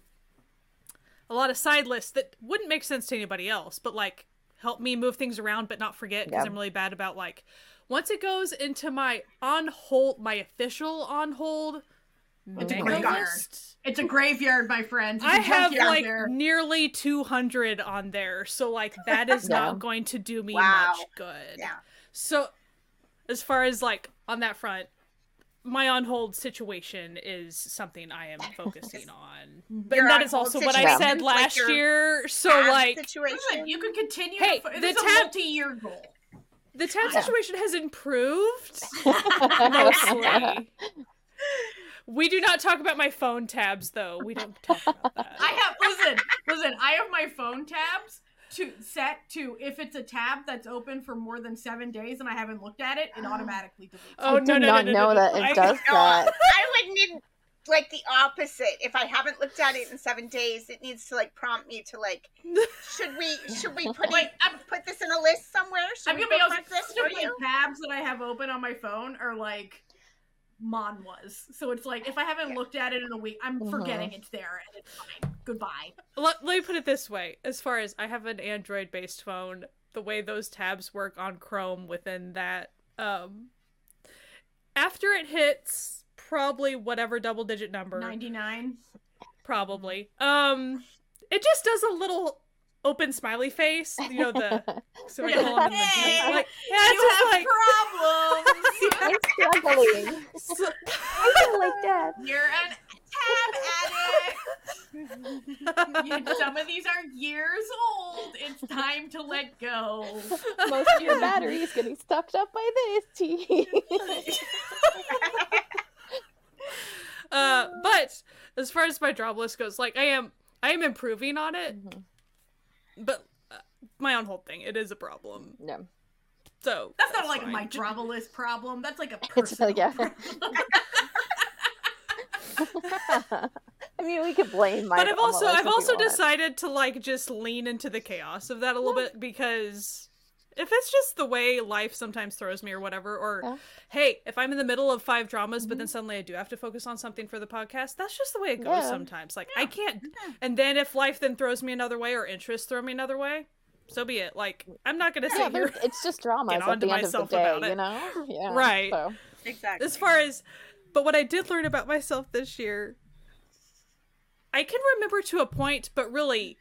a lot of side lists that wouldn't make sense to anybody else, but like help me move things around but not forget because Yeah. I'm really bad about like once it goes into my on hold my official on hold It's a graveyard. list. It's a graveyard, my friends. I have like there. nearly 200 on there, so like that is Yeah. not going to do me Wow. much good. Yeah. So, as far as like on that front, my on hold situation is something I am focusing on. Mhm. But that is that on also what I said last your year. So Tab like situation. Listen, you can continue. Hey, to the this is a tab- multi-year goal. the tab Yeah. situation has improved mostly. We do not talk about my phone tabs though. We don't talk about that. I have listen, listen. I have my phone tabs to set to if it's a tab that's open for more than seven days and I haven't looked at it, it automatically deletes. Oh I no did no not no no, know no, no. that it I- does No, that. I would need like the opposite. If I haven't looked at it in seven days, it needs to like prompt me to like, should we should we put Wait, it I'm, put this in a list somewhere? Should I'm gonna be honest. bookmark this for you? tabs that I have open on my phone are like Mon was. So it's like if I haven't Yeah. looked at it in a week, I'm Mhm. forgetting it's there and it's fine. Goodbye. let, let me put it this way as far as i have an android based phone the way those tabs work on chrome within that um after it hits probably whatever double digit number Ninety nine. probably um it just does a little open smiley face you know the so we call them the like yeah you it's have like problems. I'm struggling. so- I feel like that. You're an tab addict. Some of these are years old. It's time to let go. Most of your battery is getting sucked up by this tea. uh, but as far as my drama list goes, like I am, I am improving on it, Mhm. But uh, my own whole thing, it is a problem. No. So That's not like fine. my drama list problem. That's like a personal yeah. problem. I mean, we could blame my. but I've also I've also decided to like just lean into the chaos of that a little bit because if it's just the way life sometimes throws me or whatever or Yeah. hey if i'm in the middle of five dramas but then suddenly i do have to focus on something for the podcast that's just the way it goes Yeah. sometimes like i can't and then if life then throws me another way or interests throw me another way so be it like i'm not gonna Yeah, sit here it's- it's just drama get at onto the end of the myself day, about it. you know? Yeah. Right. So. exactly. as far as but what i did learn about myself this year i can remember to a point but really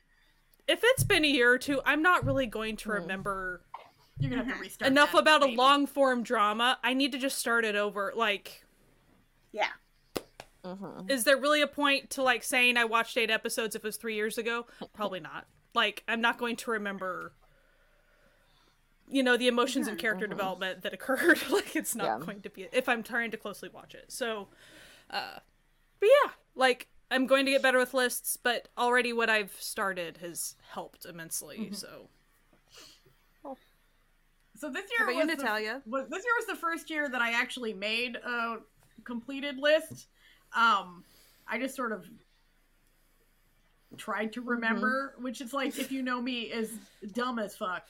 if it's been a year or two i'm not really going to Mm. remember You're gonna have to restart. enough that, about a long form drama. I need to just start it over like yeah. mhm. is there really a point to like saying i watched eight episodes if it was three years ago? Probably not. Like i'm not going to remember you know the emotions and character development that occurred. Like it's not Yeah. going to be if i'm trying to closely watch it. So uh but yeah like i'm going to get better with lists but already what i've started has helped immensely so So this year you, the- Natalia? was- this year was the first year that I actually made a completed list. Um, I just sort of tried to remember, which is like if you know me, is dumb as fuck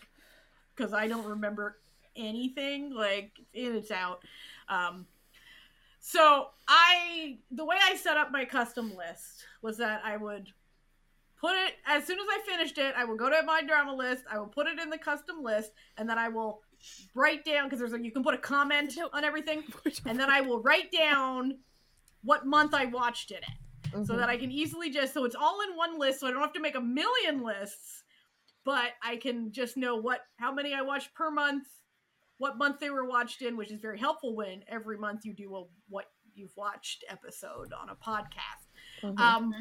because I don't remember anything. Like in it's out. Um, so I the way I set up my custom list was that I would put it as soon as I finished it. I will go to my drama list. I will put it in the custom list, and then I will write down because there's a you can put a comment on everything, and then I will write down what month I watched it in, so Mhm. that I can easily just so it's all in one list, so I don't have to make a million lists, but I can just know what how many I watched per month, what month they were watched in, which is very helpful when every month you do a what you've watched episode on a podcast. Mhm. Um,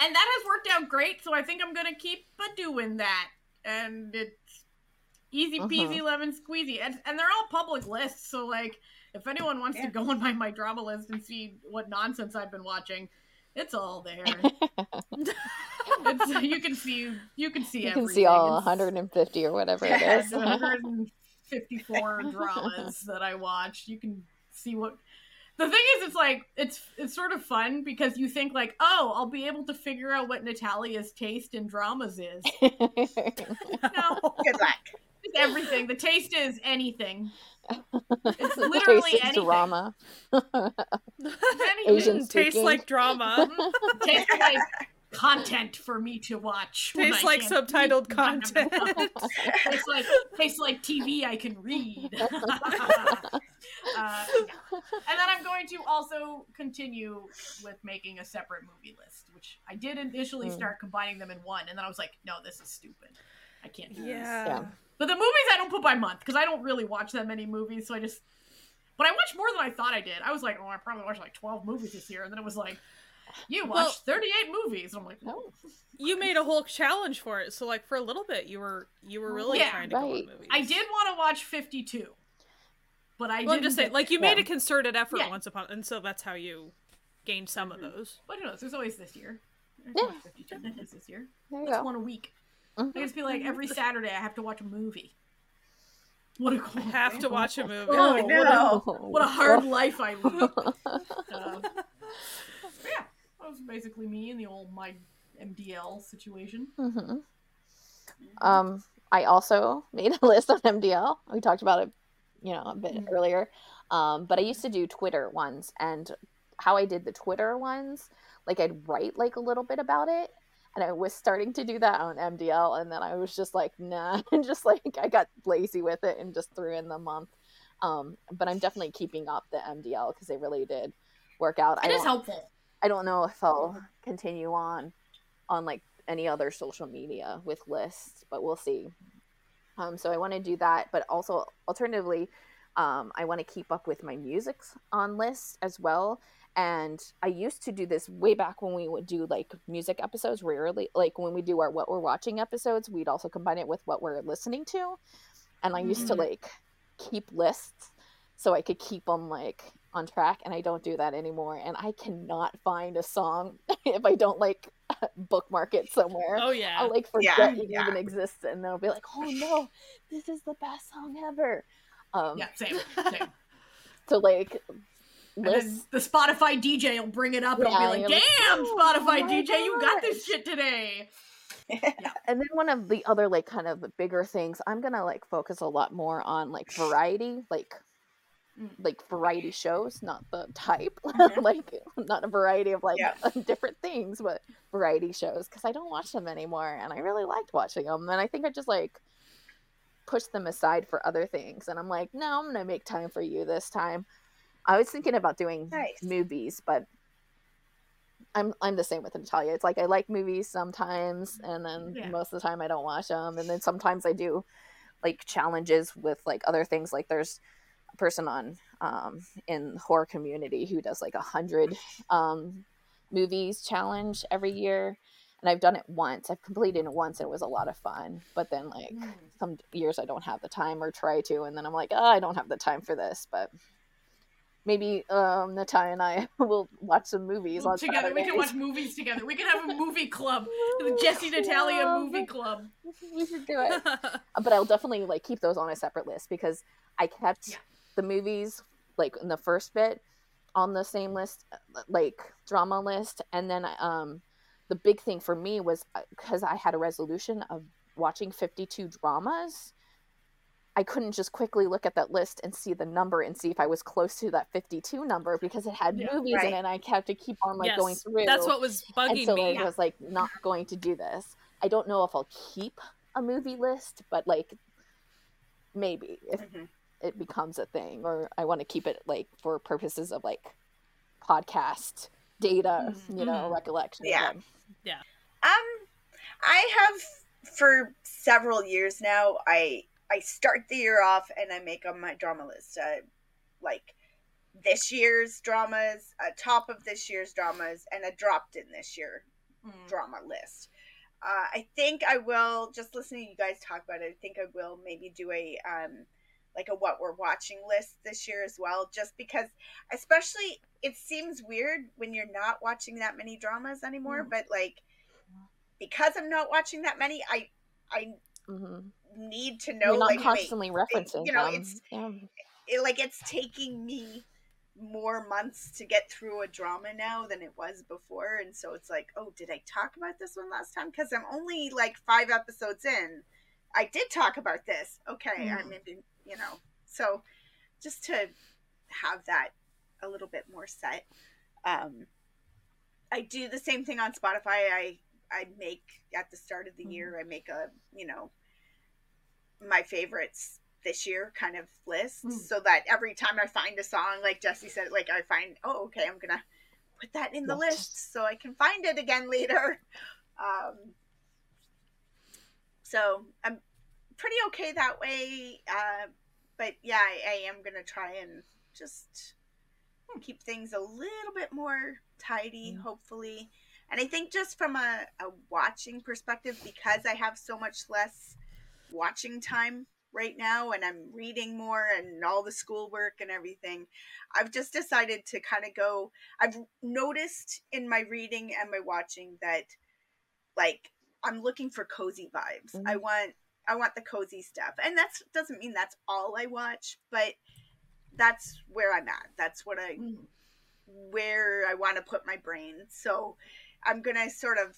and that has worked out great. So I think I'm gonna keep doing that, and it's easy peasy Mhm. lemon squeezy, and, and they're all public lists. So like, if anyone wants Yeah. to go on my my drama list and see what nonsense I've been watching, it's all there. it's, you can see you can see you can everything. see all It's- 150 or whatever it Yes, is. the 154 dramas that I watched. You can see what the thing is. It's like it's it's sort of fun because you think like, oh, I'll be able to figure out what Natalia's taste in dramas is. No, Good luck. it's everything. The taste is anything. It's The literally taste of anything. drama. Anything. Asian tastes speaking. like drama tastes like content for me to watch. when tastes like subtitled read. content tastes like tastes like TV I can read. uh, and then I'm going to also continue with making a separate movie list, which I did initially Mm. start combining them in one, and then I was like, no, this is stupid. I can't do this. yeah. Yeah. But the movies I don't put by month because I don't really watch that many movies, so I just. But I watched more than I thought I did. I was like, oh, I probably watched like 12 movies this year, and then it was like, you watched Well- 38 movies. And I'm like, Oh. you made a whole challenge for it so like for a little bit you were you were really Yeah, trying to go on right. movies I did want to watch 52, but I well i'm just saying like you there. made a concerted effort Yeah. once upon and so that's how you gained some of those But who knows? There's always this year. I Yeah. 52 movies this year. There you That's go. one a week. Mhm. I just feel like every Saturday I have to watch a movie. What a cool. have to watch a movie Oh, I what, a, what a hard life I lead. Uh, yeah, that was basically me in the old my MDL situation. hmm Um, I also made a list on MDL. We talked about it, you know, a bit Mhm. earlier. Um, but I used to do Twitter ones, and how I did the Twitter ones, like I'd write like a little bit about it, and I was starting to do that on MDL, and then I was just like, nah, and just like I got lazy with it and just threw in the month. Um, but I'm definitely keeping up the MDL because they really did work out. I It is don't- helpful. I don't know if I'll continue on on like any other social media with lists, but we'll see. Um, so I want to do that, but also alternatively, um, I want to keep up with my music on lists as well. And I used to do this way back when we would do like music episodes, rarely, like when we do our what we're watching episodes, we'd also combine it with what we're listening to. And I used to Mhm. like keep lists so I could keep them like on track. And I don't do that anymore. And I cannot find a song if I don't like bookmark it somewhere. Oh yeah. I'll like Yeah, forget it yeah. even exists, and then I'll be like, "Oh no, this is the best song ever." Um, Yeah, same, same. So like, And then lists. the Spotify DJ will bring it up and I'll be like, you're like, "Damn, "Oh Spotify my DJ, you got this shit today." yeah. And then one of the other like kind of bigger things, I'm gonna like focus a lot more on like variety, like. Like variety shows, not the type, Mhm. like not a variety of like Yeah. different things, but variety shows because I don't watch them anymore, and I really liked watching them, and I think I just like pushed them aside for other things, and I'm like, no, I'm gonna make time for you this time. I was thinking about doing Nice. movies, but I'm I'm the same with Natalia. It's like I like movies sometimes, and then Yeah. most of the time I don't watch them, and then sometimes I do like challenges with like other things. Like there's person on um, in the horror community who does like a hundred um, movies challenge every year, and I've done it once. I've completed it once, and it was a lot of fun. But then like Mm. some years I don't have the time or try to, and then I'm like, oh, I don't have the time for this, but. Maybe um, Natalia and I will watch some movies on together, we can watch movies together. We can have a movie club, the Jesse Natalia movie club. We should do it. But I'll definitely like keep those on a separate list because I kept Yeah. The movies like in the first bit on the same list, uh, like drama list, and then um, the big thing for me was because I had a resolution of watching fifty two dramas. I couldn't just quickly look at that list and see the number and see if I was close to that 52 number because it had Yeah. movies in it and I kept to keep on like yes, going through that's what was and bugging so me. I was like not going to do this. I don't know if I'll keep a movie list, but like maybe if Mhm. It becomes a thing, or I want to keep it like for purposes of like podcast data, you know, Mhm. recollection. Yeah. yeah Um, I have for several years now. I I start the year off and I make on my drama list. Uh, like this year's dramas, a top of this year's dramas, and a dropped in this year Mm. drama list. Uh, I think I will just listening to you guys talk about it. I think I will maybe do a um like a what we're watching list this year as well, just because especially it seems weird when you're not watching that many dramas anymore, Mm. but like because I'm not watching that many, I I Mhm. need to know You're not like wait, constantly referencing you know, them. it's- yeah. it, like it's taking me more months to get through a drama now than it was before and so it's like oh did i talk about this one last time because i'm only like five episodes in i did talk about this okay i'm in you know so just to have that a little bit more set um i do the same thing on spotify i i make at the start of the Mhm. year i make a you know my favorites this year kind of list Mm. so that every time I find a song, like Jesse said, like I find, oh, okay, I'm gonna put that in the Yes. list so I can find it again later. Um, so I'm pretty okay that way. Uh, but yeah, I, I am gonna try and just keep things a little bit more tidy, Mm. hopefully. And I think just from a, a watching perspective, because I have so much less watching time right now and I'm reading more and all the schoolwork and everything, I've just decided to kind of go. I've noticed in my reading and my watching that like I'm looking for cozy vibes. I Mhm. want I want the cozy stuff. And that doesn't mean that's all I watch, but that's where I'm at. That's what I Mm. where I want to put my brain. So I'm going to sort of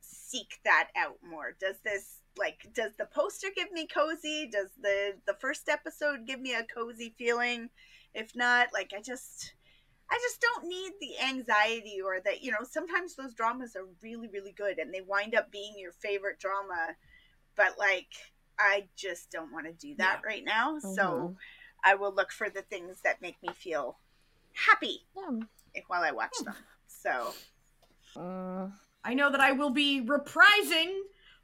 seek that out more. Does this like does the poster give me cozy? Does the the first episode give me a cozy feeling? If not, like I just I just don't need the anxiety or that, you know, sometimes those dramas are really really good and they wind up being your favorite drama, but like I just don't want to do that right now. So Mhm. I will look for the things that make me feel happy Yeah. while I watch them. So Mm. I know that I will be reprising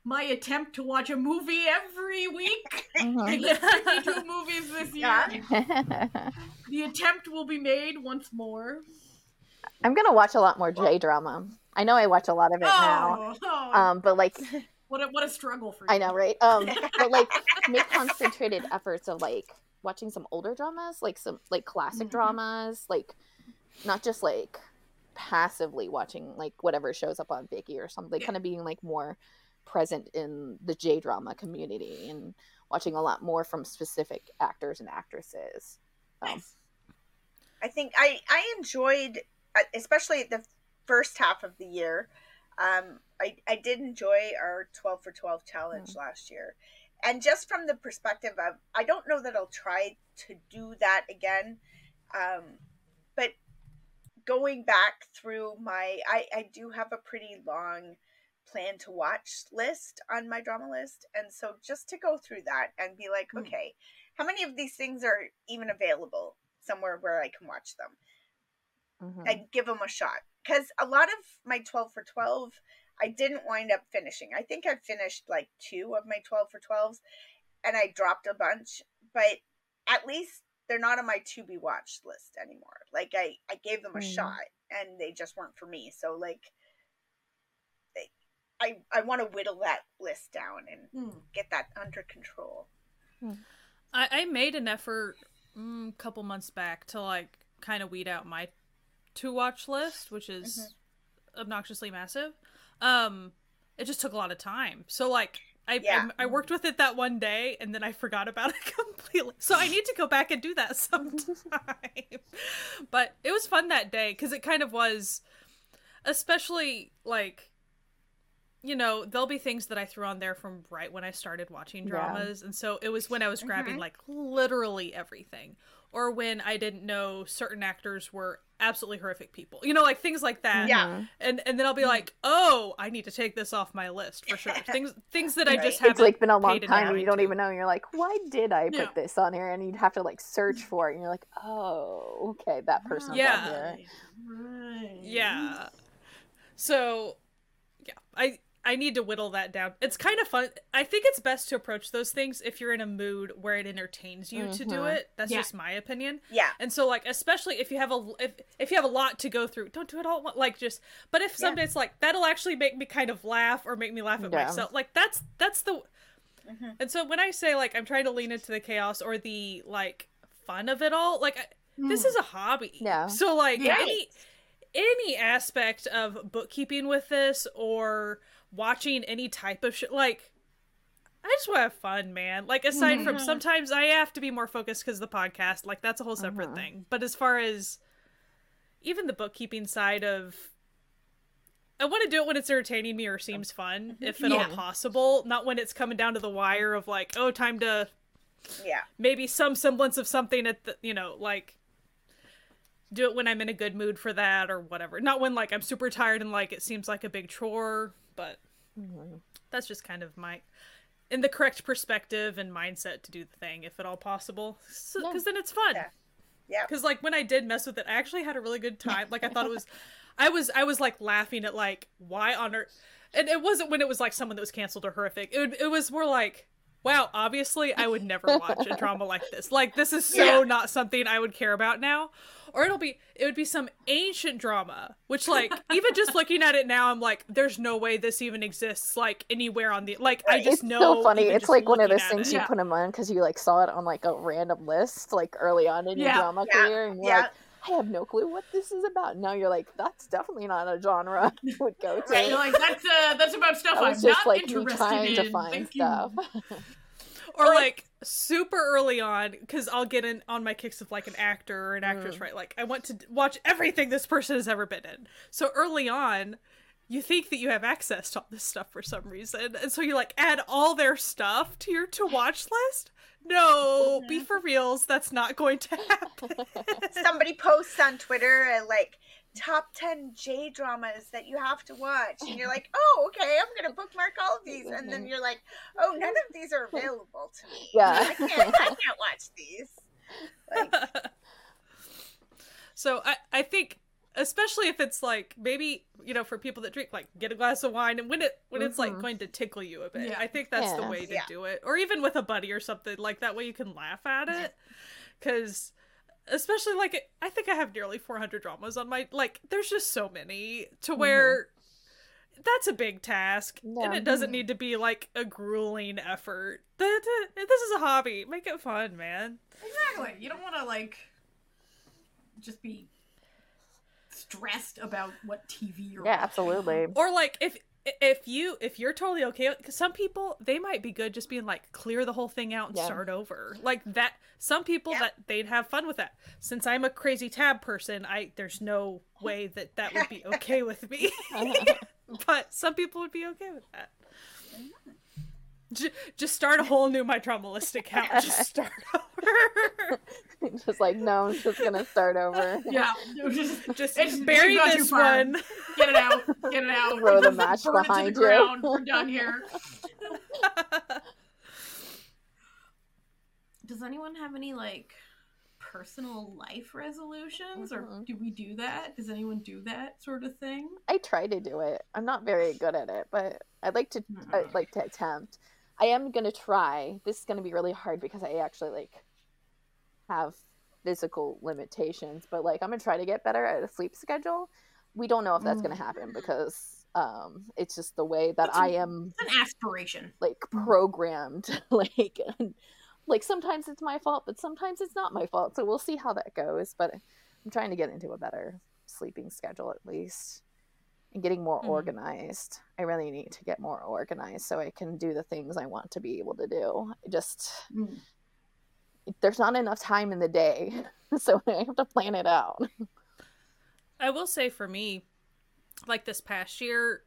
my attempt to watch a movie every week. There's 52 movies this year. Yeah. The attempt will be made once more. I'm gonna watch a lot more J drama. I know I watch a lot of it now. Oh, oh, Um, but like what a, what a struggle for you. I know, right? Um, but like make concentrated efforts of like watching some older dramas, like some like classic Mhm. dramas, like not just like passively watching like whatever shows up on Viki or something, Yeah. kind of being like more present in the J drama community and watching a lot more from specific actors and actresses. Um, Nice. I think I I enjoyed, uh, especially the first half of the year. Um, I I did enjoy our twelve for twelve challenge last year, and just from the perspective of, I don't know that I'll try to do that again, um, but going back through my, I I do have a pretty long plan to watch list on my drama list, and so just to go through that and be like, Hmm. okay, how many of these things are even available somewhere where I can watch them? mhm. and give them a shot because a lot of my 12 for 12 i didn't wind up finishing. I think i finished like two of my 12 for 12s and i dropped a bunch but at least they're not on my to be watched list anymore. Like i i gave them a Mm. shot and they just weren't for me. So like they, i i want to whittle that list down and Hmm. get that under control. I, I made an effort a mm, couple months back to like kind of weed out my to watch list, which is obnoxiously massive. Um, it just took a lot of time. So like I, Yeah. I I worked with it that one day and then I forgot about it completely. So I need to go back and do that sometime. but it was fun that day because it kind of was, especially like you know, there'll be things that I threw on there from right when I started watching Yeah. dramas. And so it was when I was grabbing Mhm. like literally everything. Or when I didn't know certain actors were absolutely horrific people. You know, like things like that. Yeah. And and then I'll be mm-hmm. like, oh, I need to take this off my list for sure. Things things that I just haven't It's like been a long time and you don't to. even know. And you're like, why did I put Yeah. this on here? And you'd have to like search mm-hmm. for it. And you're like, oh, okay, that person. on Yeah. here. Right. Yeah. So yeah, I I need to whittle that down. It's kind of fun. I think it's best to approach those things if you're in a mood where it entertains you to do Mhm. it. That's Yeah. just my opinion. yeah And so like especially if you have a if if you have a lot to go through, don't do it all like just but if Yeah. someday it's like that'll actually make me kind of laugh or make me laugh at Yeah. myself. Like that's that's the Mhm. And so when I say like I'm trying to lean into the chaos or the like fun of it all, like I, this is a hobby. Yeah. So like Yeah. any any aspect of bookkeeping with this or watching any type of shit like I just want to have fun, man. Like aside from Mhm. sometimes I have to be more focused because the podcast, like that's a whole separate Mhm. thing. But as far as even the bookkeeping side of I want to do it when it's entertaining me or seems fun, if at Yeah. all possible. Not when it's coming down to the wire of like, oh, time to yeah maybe some semblance of something at the you know like do it when i'm in a good mood for that or whatever not when like i'm super tired and like it seems like a big chore but Mhm. that's just kind of my in the correct perspective and mindset to do the thing if at all possible because Yeah. then it's fun Yeah. Yeah. because like when i did mess with it i actually had a really good time like i thought it was i was i was like laughing at like why on earth and it wasn't when it was like someone that was canceled or horrific it, would, it was more like wow obviously i would never watch a drama like this like this is so Yeah. not something i would care about now or it'll be it would be some ancient drama which like even just looking at it now i'm like there's no way this even exists like anywhere on the like i just It's know so funny. It's like one of those things it. you Yeah. put them on because you like saw it on like a random list like early on in your drama Yeah. career, and you're Yeah. like, I have no clue what this is about. Now you're like, that's definitely not a genre I would go to. Right. You're like that's uh that's about stuff That I'm just not like interested trying to in. find Thank you. stuff. or like super early on because i'll get in on my kicks of like an actor or an actress Mm. right? Like i want to watch everything this person has ever been in. So early on you think that you have access to all this stuff for some reason and so you like add all their stuff to your to watch list? No be for reals that's not going to happen. Somebody posts on Twitter uh, like top 10 J dramas that you have to watch. And you're like, oh, okay, I'm going to bookmark all of these. And then you're like, oh, none of these are available to me. Yeah. I can't, I can't watch these. Like, so I, I think especially if it's like maybe you know for people that drink like get a glass of wine and when it when it's like Mhm. going to tickle you a bit Yeah. i think that's the way to Yeah. do it or even with a buddy or something like that way you can laugh at it because especially like I think I have nearly 400 dramas on my like. There's just so many to where mm-hmm. that's a big task, and it doesn't need to be like a grueling effort. Th- th- This is a hobby. Make it fun, man. Exactly. You don't want to like just be stressed about what TV you're Yeah, watching. absolutely. Or like if if you if you're totally okay because some people they might be good just being like clear the whole thing out and Yeah. start over. Like that some people that they'd have fun with that. Since i'm a crazy tab person i there's no way that that would be okay with me. But some people would be okay with that J- just start a whole new MyDramaList account just start over just like no, I'm just gonna start over. Yeah. Just, just It's- bury we've gone too this one get it out. Get it out. Throw the match burn it to behind the you. ground. We're done here. Does anyone have any like personal life resolutions, or Mhm. do we do that? Does anyone do that sort of thing? I try to do it. I'm not very good at it, but I'd like to. Mm-hmm. I'd like to attempt. I am gonna try. This is gonna be really hard because I actually like have physical limitations, but like I'm gonna try to get better at a sleep schedule. We don't know if that's gonna happen because um, it's just the way that That's- I am an aspiration. like programmed. like, like sometimes it's my fault, but sometimes it's not my fault. So we'll see how that goes. But I'm trying to get into a better sleeping schedule at least, and getting more Mhm. organized. I really need to get more organized so I can do the things I want to be able to do. I just Mm. there's not enough time in the day, so I have to plan it out. I will say for me, like this past year,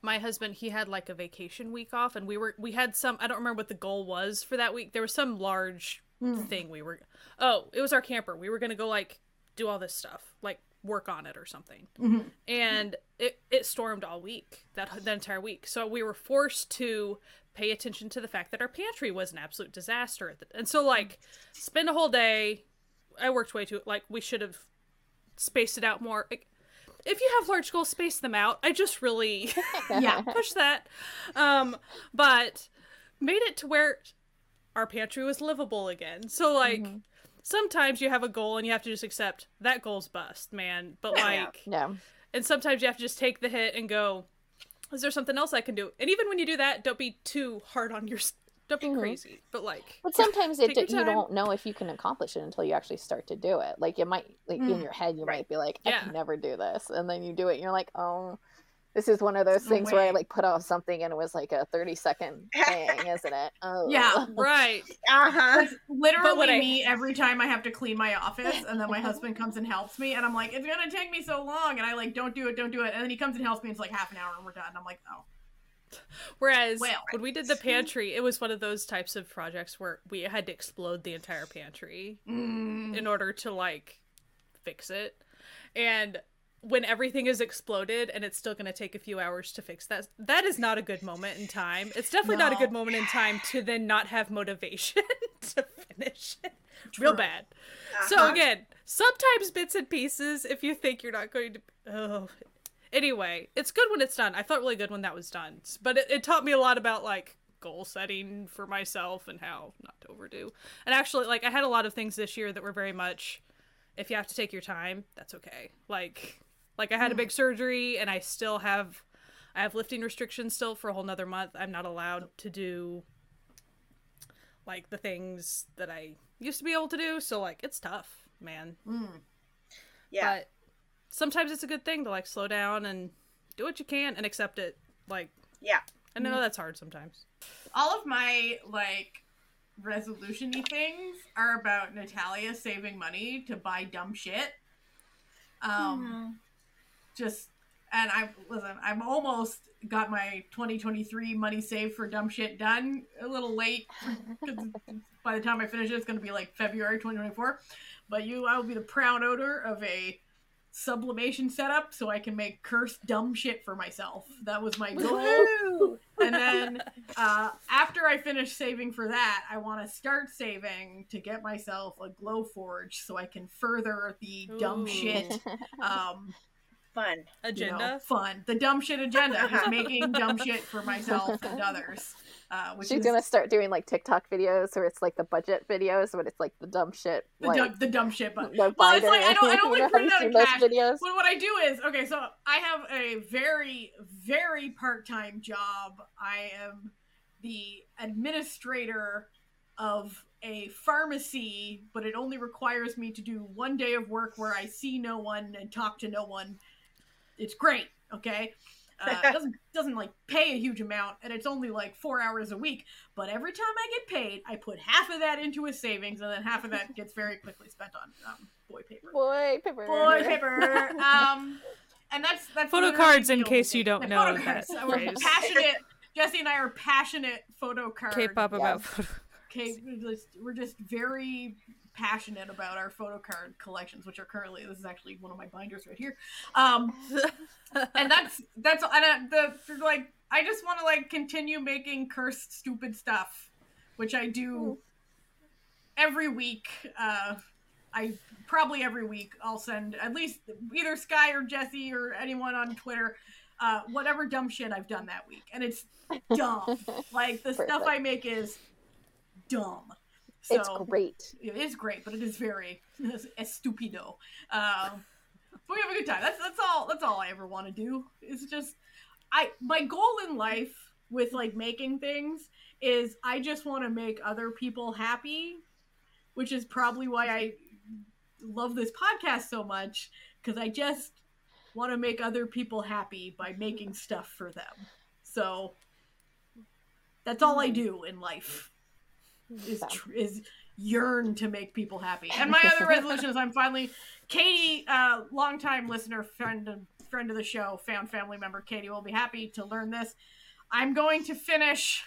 my husband he had like a vacation week off, and we were we had some I don't remember what the goal was for that week. There was some large Mm. thing we were. Oh, it was our camper. We were gonna go like do all this stuff, like work on it or something. Mhm. And it it stormed all week that that entire week. So we were forced to pay attention to the fact that our pantry was an absolute disaster. And so like spend a whole day. I worked way too like we should have spaced it out more. Like, if you have large goals, space them out. I just really Yeah. push that. Um, but made it to where our pantry was livable again. So like Mhm. Sometimes you have a goal and you have to just accept that goal's bust, man. But like yeah. and sometimes you have to just take the hit and go, is there something else I can do? And even when you do that, don't be too hard on your don't be Mhm. crazy. But like But sometimes it you don't know if you can accomplish it until you actually start to do it. Like it might like in Mm, your head you right. might be like, I Yeah. can never do this, and then you do it, and you're like, oh, this is one of those No things where I like put off something and it was like a thirty second thing, isn't it? Oh, Yeah. right. Uh huh. That's literally what I- me every time I have to clean my office, and then my husband comes and helps me, and I'm like, it's gonna take me so long, and I like, don't do it, don't do it, and then he comes and helps me, and it's like half an hour, and we're done. And I'm like, oh, Whereas Well. when we did the pantry, it was one of those types of projects where we had to explode the entire pantry mm. in order to like fix it. And when everything is exploded and it's still going to take a few hours to fix that, that is not a good moment in time. It's definitely not a good moment in time to then not have motivation to finish it. Real bad. So Uh-huh. again, sometimes bits and pieces if you think you're not going to oh anyway, it's good when it's done. I felt really good when that was done. But it, it taught me a lot about like goal setting for myself and how not to overdo. And actually like I had a lot of things this year that were very much if you have to take your time, that's okay. Like like I had a big surgery and I still have I have lifting restrictions still for a whole nother month. I'm not allowed to do like the things that I used to be able to do. So like it's tough, man. Mm. Yeah. But sometimes it's a good thing to like slow down and do what you can and accept it. Like Yeah. And I know that's hard sometimes. all of my like resolution-y things are about Natalia saving money to buy dumb shit. Um, just and I listen. I'm almost got my 2023 money saved for dumb shit done. A little late. 'cause by the time I finish it, it's going to be like February 2024. But you, I will be the proud owner of a sublimation setup, so I can make cursed dumb shit for myself. That was my goal. And then uh, after I finish saving for that, I want to start saving to get myself a Glowforge so I can further the dumb Ooh. shit um, Fun. you know, Agenda. fun. The dumb shit agenda is Uh-huh. making dumb shit for myself and others. Uh, which She's is gonna start doing like TikTok videos where it's like the budget videos, but it's like the dumb shit. the, like, dumb, the dumb shit. But the well, it's like I don't, I don't You want to put out you in cash. videos? But what I do is okay. So I have a very, very part-time job. I am the administrator of a pharmacy, but it only requires me to do one day of work where I see no one and talk to no one. It's great. Okay. Uh, it doesn't doesn't like pay a huge amount, and it's only like four hours a week. But every time I get paid, I put half of that into a savings, and then half of that gets very quickly spent on um, boy paper Boy paper. boy paper. Um, and that's that's Photo cards, in case you don't know photo that cards. We're passionate. Jesse and I are passionate photo card. K-pop Yeah. about photo. Okay, we're just, we're just very passionate about our photo card collections, which are currently this is actually one of my binders right here. Um, and that's that's and uh, the like I just want to like continue making cursed stupid stuff, which I do every week. Uh, I probably every week I'll send at least either Sky or Jesse or anyone on Twitter, uh, whatever dumb shit I've done that week, and it's dumb. like the stuff I make is dumb. So, It's great. it is great, but it is very estupido. Um, but we have a good time. That's that's all. That's all I ever want to do. It's just I my goal in life with like making things is I just want to make other people happy, which is probably why I love this podcast so much because I just want to make other people happy by making stuff for them. So that's all I do in life is So. tr- is yearn to make people happy. And my other resolution is I'm finally Katie, uh, longtime listener, friend of, friend of the show, found family member Katie will be happy to learn this. I'm going to finish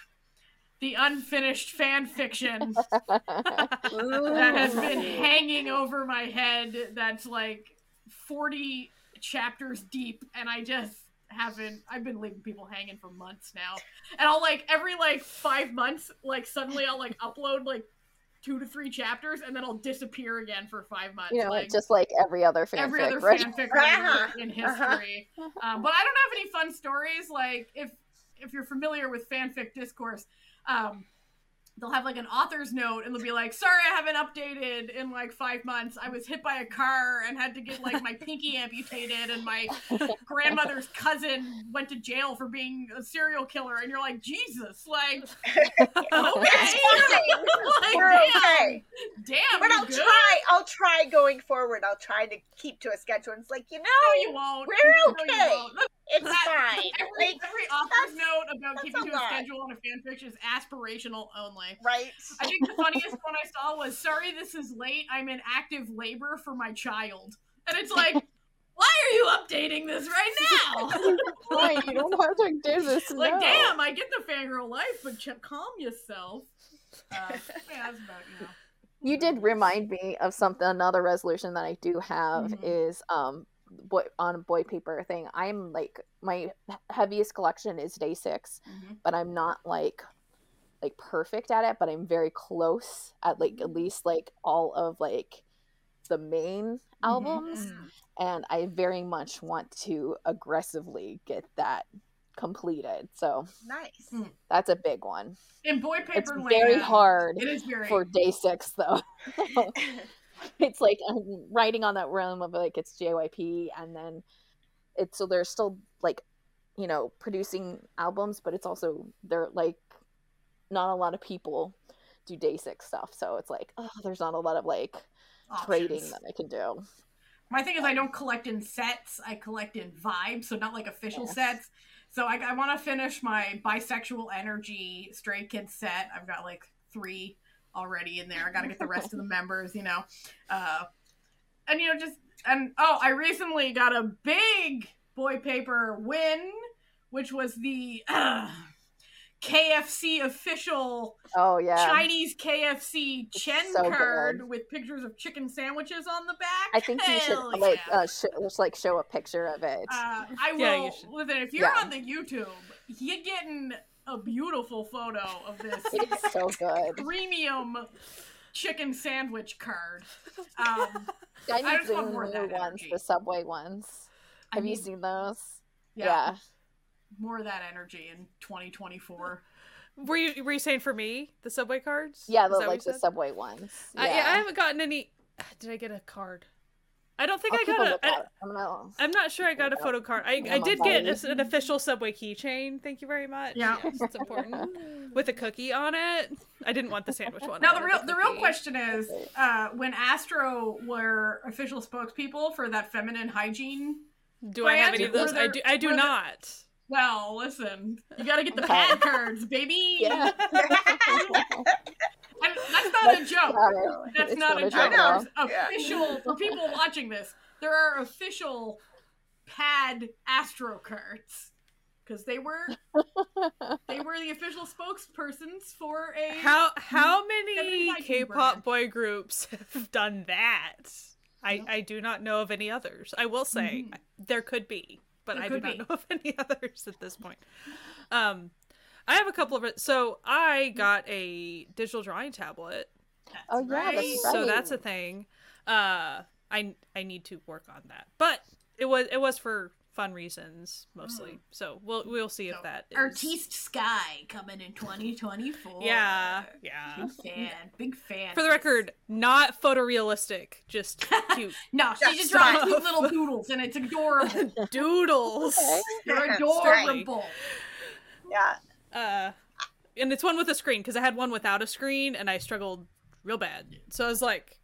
the unfinished fan fiction that has been hanging over my head. That's like 40 chapters deep, and I just haven't. I've been leaving people hanging for months now, and I'll like every like five months, like suddenly I'll like upload like two to three chapters, and then I'll disappear again for five months. You know, like, just like every other fanfic, every other right? fanfic Uh-huh. in history. Um, but I don't have any fun stories. Like if if you're familiar with fanfic discourse, um, they'll have like an author's note and they'll be like, "Sorry, I haven't updated in like five months. I was hit by a car and had to get like my pinky amputated, and my grandmother's cousin went to jail for being a serial killer." And you're like, "Jesus, like, okay, like, We're damn, okay. Damn, But I'll good? try. I'll try going forward. I'll try to keep to a schedule. It's like you know, No, you won't. We're No, you okay. won't. It's that- fine. Every, Like, every author's note about keeping a to a lot. schedule on a fanfiction is aspirational only. right? I think the funniest one I saw was, "Sorry, this is late. I'm in active labor for my child," and it's like, why are you updating this right now? Why you don't have to do this like, now. damn, I get the fangirl life, but ch- calm yourself. Uh, yeah, that's about you know. You did remind me of something. Another resolution that I do have Mhm. is um boy on boy paper thing. I'm like my heaviest collection is DAY6 Mhm. but I'm not like like perfect at it. But I'm very close at like at least like all of like the main albums, Mm. and I very much want to aggressively get that completed. So Nice. Mm. that's a big one. In boy paper It's land, very hard It is very for DAY6 though. it's like I'm writing on that realm of like it's JYP and then it's so they're still like you know producing albums but it's also they're like not a lot of people do day six stuff so it's like oh there's not a lot of like trading options. that I can do My thing is, I don't collect in sets. I collect in vibes, so not like official Yeah. sets. So I, I want to finish my bisexual energy stray kid set. I've got like three already in there. I got to get the rest of the members, you know. Uh, and you know, just and oh, I recently got a big boy paper win, which was the uh, KFC official oh yeah Chinese KFC It's Chen so card good. with pictures of chicken sandwiches on the back. I think you should Hell like yeah. uh, sh- just like show a picture of it Uh, I will. Yeah, you. Listen, if you're Yeah. on the YouTube, you're getting a beautiful photo of this it's so good premium chicken sandwich card. Um, I I need just want the more of new that ones energy. the subway ones I Have you seen those? Yeah, Yeah. More of that energy in 2024. Were you were you saying for me the subway cards? Yeah, the, like the subway ones. I, yeah, I haven't gotten any. Did I get a card? I don't think I'll I got a a. I, lookout. I'm gonna. I'm not sure I got a photo card. I, I did get a- an official Subway keychain. Thank you very much. Yeah. Yes, it's important. With a cookie on it. I didn't want the sandwich one. Now the real the real question is, uh, when Astro were official spokespeople for that feminine hygiene. Do I have any of those? were I do. I do were there- not. Well, listen, you got to get the Okay. pad cards, baby. Yeah. And that's not a joke. Sorry. That's not a not a joke. joke at all. Yeah. official for people watching this. There are official pad Astro cards because they were they were the official spokespersons for a. How how many K-pop brand. boy groups have done that? I Nope. I do not know of any others. I will say Mhm. there could be, but There I do not be. know of any others at this point. Um, I have a couple of it. So I got a digital drawing tablet. That's Oh, yeah, that's So that's a thing. Uh, I I need to work on that, but it was it was for fun reasons mostly. So we'll we'll see if So, that is. Artiste Sky coming in 2024. Yeah, yeah. Big fan. Big fan. For the record, not photorealistic, just cute No, she Just just draws cute little doodles and it's adorable. doodles. Okay. They're adorable. yeah. Uh, and it's one with a screen because I had one without a screen and I struggled real bad. So I was like,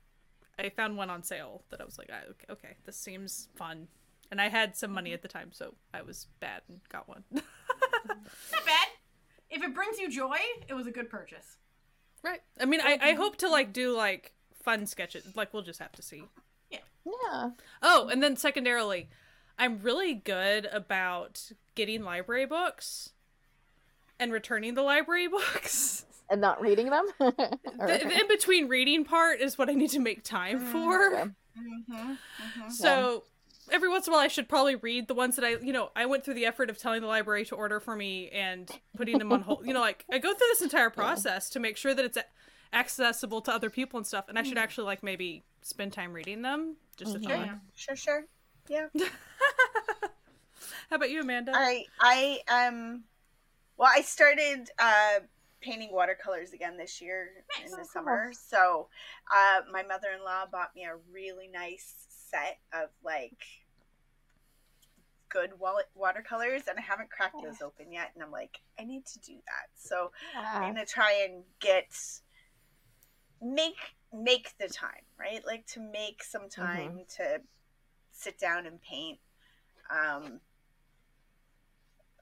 I found one on sale that I was like, okay, okay, this seems fun. And I had some money at the time, so I was bad and got one. Not bad. If it brings you joy, it was a good purchase. right. I mean, I, I hope to like do like fun sketches. Like we'll just have to see. Yeah. Yeah. Oh, and then secondarily, I'm really good about getting library books and returning the library books. And not reading them. The, the in between reading part is what I need to make time for. Okay. Mm-hmm. Mm-hmm. So every once in a while, I should probably read the ones that I, you know, I went through the effort of telling the library to order for me and putting them on hold. You know, like I go through this entire process to make sure that it's accessible to other people and stuff. And I should actually like maybe spend time reading them. Just a Mhm. thought. Yeah. Sure, sure. Yeah. How about you, Amanda? I I um well I started uh painting watercolors again this year Nice. in the Oh, cool. summer. So uh my mother in law bought me a really nice set of like good wallet watercolors and I haven't cracked those open yet and I'm like, I need to do that. So I'm gonna try and get make make the time right? Like to make some time to sit down and paint. Um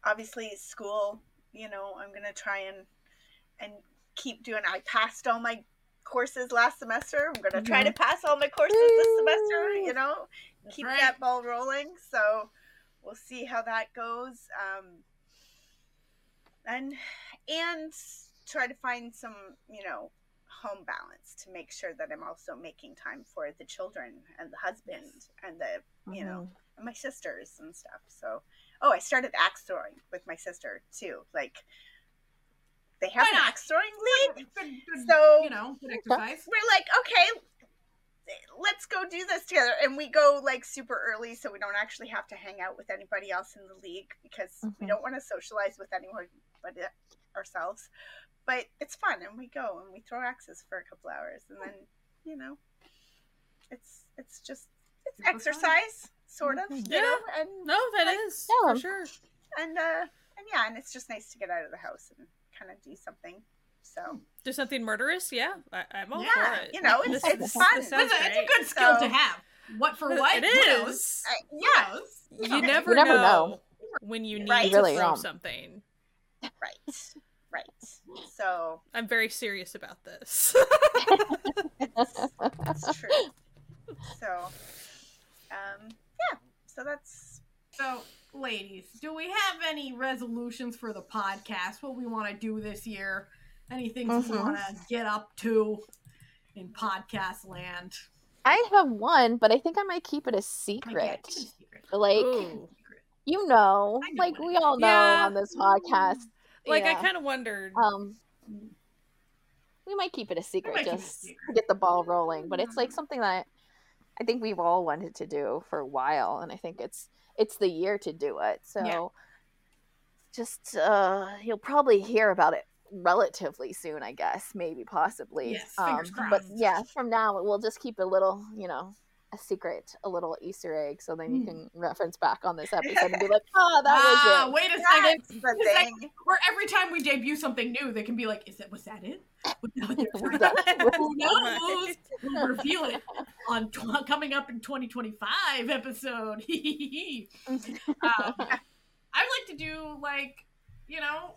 obviously school you know i'm gonna try and and keep doing i passed all my courses last semester. I'm gonna try to pass all my courses this semester you know? That's keep right. that ball rolling. So we'll see how that goes um and and try to find some you know home balance to make sure that i'm also making time for the children and the husband and the you know and my sisters and stuff. So oh i started axe throwing with my sister too like they have an not? axe throwing league Good, good, so you know, good exercise. we're like, okay, let's go do this together. And we go like super early so we don't actually have to hang out with anybody else in the league because we Mhm. don't want to socialize with anyone but ourselves. But it's fun and we go and we throw axes for a couple hours and then, you know, it's it's just it's Super fun. exercise, sort of. Mhm. You know, and no, that Like- is Yeah. for sure. and uh and yeah, and it's just nice to get out of the house and kind of do something. So Do something murderous? Yeah, I, I'm all Yeah, for it. you know, it's- This- it's fun. this It's a, it's a good skill So- to have. What for what? It Who is. knows? I, Who yeah, knows? You know. never, You never know, know. when you need Right? to Really throw don't. something. right, right. So I'm very serious about this. That's true. So, um, yeah. So that's So, ladies, do we have any resolutions for the podcast? What we want to do this year? Anything we Mhm. want to get up to in podcast land? I have one, but I think I might keep it a Like, yeah, secret. keep it a secret. Like Ooh. you know, know like we all know Yeah. on this podcast. Like I kind of wondered. Um, we might keep it a secret might keep it a just secret. to get the ball rolling. But it's like something that I think we've all wanted to do for a while, and I think it's it's the year to do it. So Yeah. just uh, you'll probably hear about it relatively soon, I guess, maybe possibly. Yes, fingers But yeah, from now we'll just keep a little, you know, a secret, a little Easter egg, so then you Mm. can reference back on this episode and be like, "Ah, that ah, was it." wait a second. That's the It's like- thing. Or every time we debut something new, they can be like, "Is that was that it? Was that what they were Was talking that- about? Who knows? We'll reveal it on tw- coming up in 2025 episode." um, I'd like to do like, you know,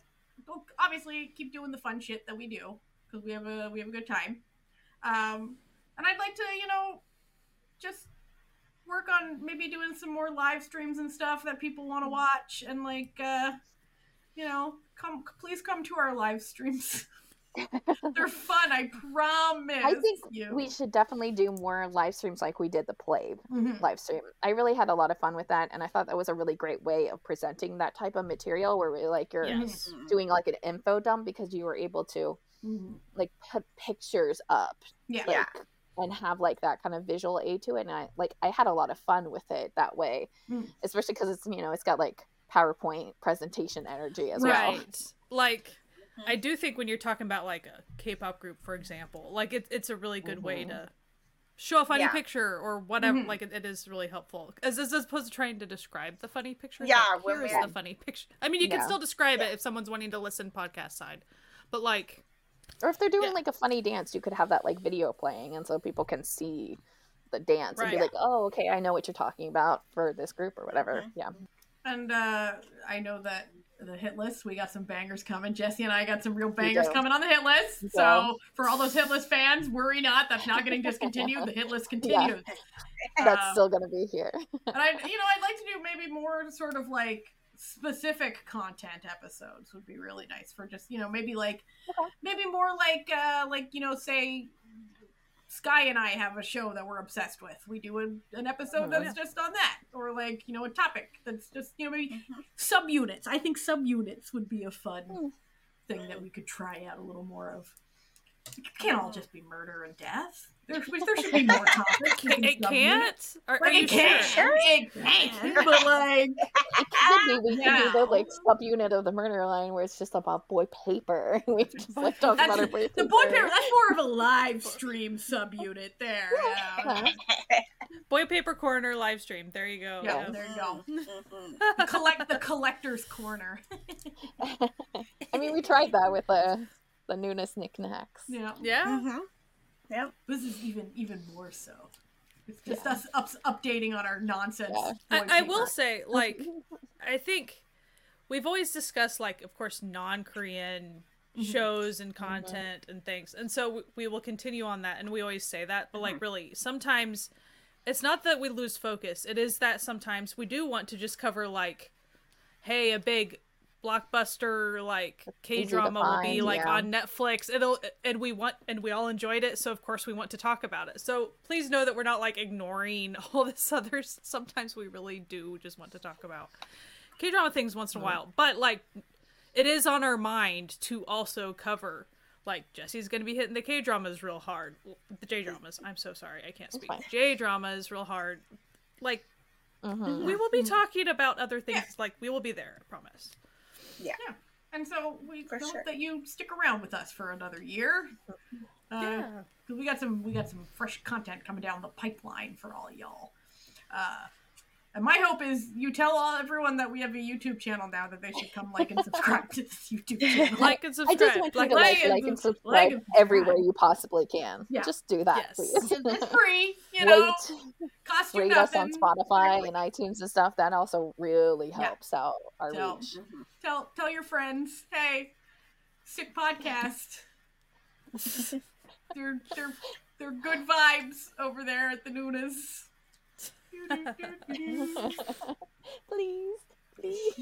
obviously keep doing the fun shit that we do because we have a we have a good time. Um, and I'd like to, you know, just work on maybe doing some more live streams and stuff that people want to watch and like, uh, you know, come please come to our live streams. They're fun, I promise. I think you. we should definitely do more live streams like we did the Plave Mhm. live stream. I really had a lot of fun with that, and I thought that was a really great way of presenting that type of material, where we like you're Yes. doing like an info dump because you were able to Mhm. like put pictures up, Yeah. like, Yeah. And have like that kind of visual aid to it. And I like I had a lot of fun with it that way, Mm. especially because it's you know it's got like PowerPoint presentation energy as well. Right. Like I do think when you're talking about like a K-pop group, for example, like it, it's a really good way Mhm. to show a funny Yeah. picture or whatever. Mhm. Like it, it is really helpful as, as opposed to trying to describe the funny picture. Yeah, like, when here's the funny picture. I mean, you can still describe Yeah. it if someone's wanting to listen podcast side, but like Or if they're doing Yeah. like a funny dance, you could have that like video playing, and so people can see the dance and be like, "Oh, okay, I know what you're talking about for this group or whatever." Mhm. Yeah. And uh, I know that the hit list, we got some bangers coming. Jesse and I got some real bangers coming on the hit list. We So for all those hit list fans, worry not. That's not getting discontinued. The hit list continues. That's Um, still gonna be here. And I, you know, I'd like to do maybe more sort of like specific content episodes would be really nice for just you know maybe like Okay. maybe more like uh like you know say Sky and I have a show that we're obsessed with. We do a, an episode Mhm. that's just on that, or like you know a topic that's just you know maybe Mhm. subunits. I think subunits would be a fun Mm. thing that we could try out a little more of. It can't all just be murder and death. There, there should be more topics. it, can it subunit. can't. Are, are you it can, sure? it can, but like it Could be, we could do the Yeah. like subunit of the murder line where it's just about boy paper. we just like talk That's- about our boy the paper. boy paper. That's more of a live stream subunit there. Yeah, Yeah. Boy Paper Corner live stream. There you go. yeah Yeah. there you go. Mhm. The collect the collector's corner. I mean, we tried that with the the Noonas knickknacks. Yeah, Yeah. Mhm. this is even even more so. It's just Yeah. us ups, updating on our nonsense. Yeah. I, I will say, like, I think we've always discussed, like, of course, non Korean Mhm. shows and content and things. And so we, we will continue on that. And we always say that. But, Mm-hmm. like, really, sometimes it's not that we lose focus, it is that sometimes we do want to just cover, like, hey, a big blockbuster like K drama will be like yeah. on Netflix. It'll and we want and we all enjoyed it, so of course we want to talk about it. So please know that we're not like ignoring all this other. Sometimes we really do just want to talk about K drama things once in a while, but like it is on our mind to also cover. Like Jesse's gonna be hitting the K dramas real hard. The J dramas. I'm so sorry, I can't speak. J dramas real hard. Like Mhm. we will be talking about other things. Like we will be there. I promise. And so we For hope sure. that you stick around with us for another year. Uh, 'cause we got some we got some fresh content coming down the pipeline for all y'all. Uh, and my hope is you tell all everyone that we have a YouTube channel now that they should come like and subscribe to this YouTube channel. Like and I subscribe. just want you like, to like, and like and subscribe, subscribe like and subscribe. everywhere you possibly can. Yeah. Just do that, Yes. please. it's free, you know. Rate, cost you rate us on Spotify and iTunes and stuff. That also really Yeah. helps out our So- reach. Mm-hmm. Tell tell your friends, hey, sick podcast. they're they're they're good vibes over there at the Noonas. please, please.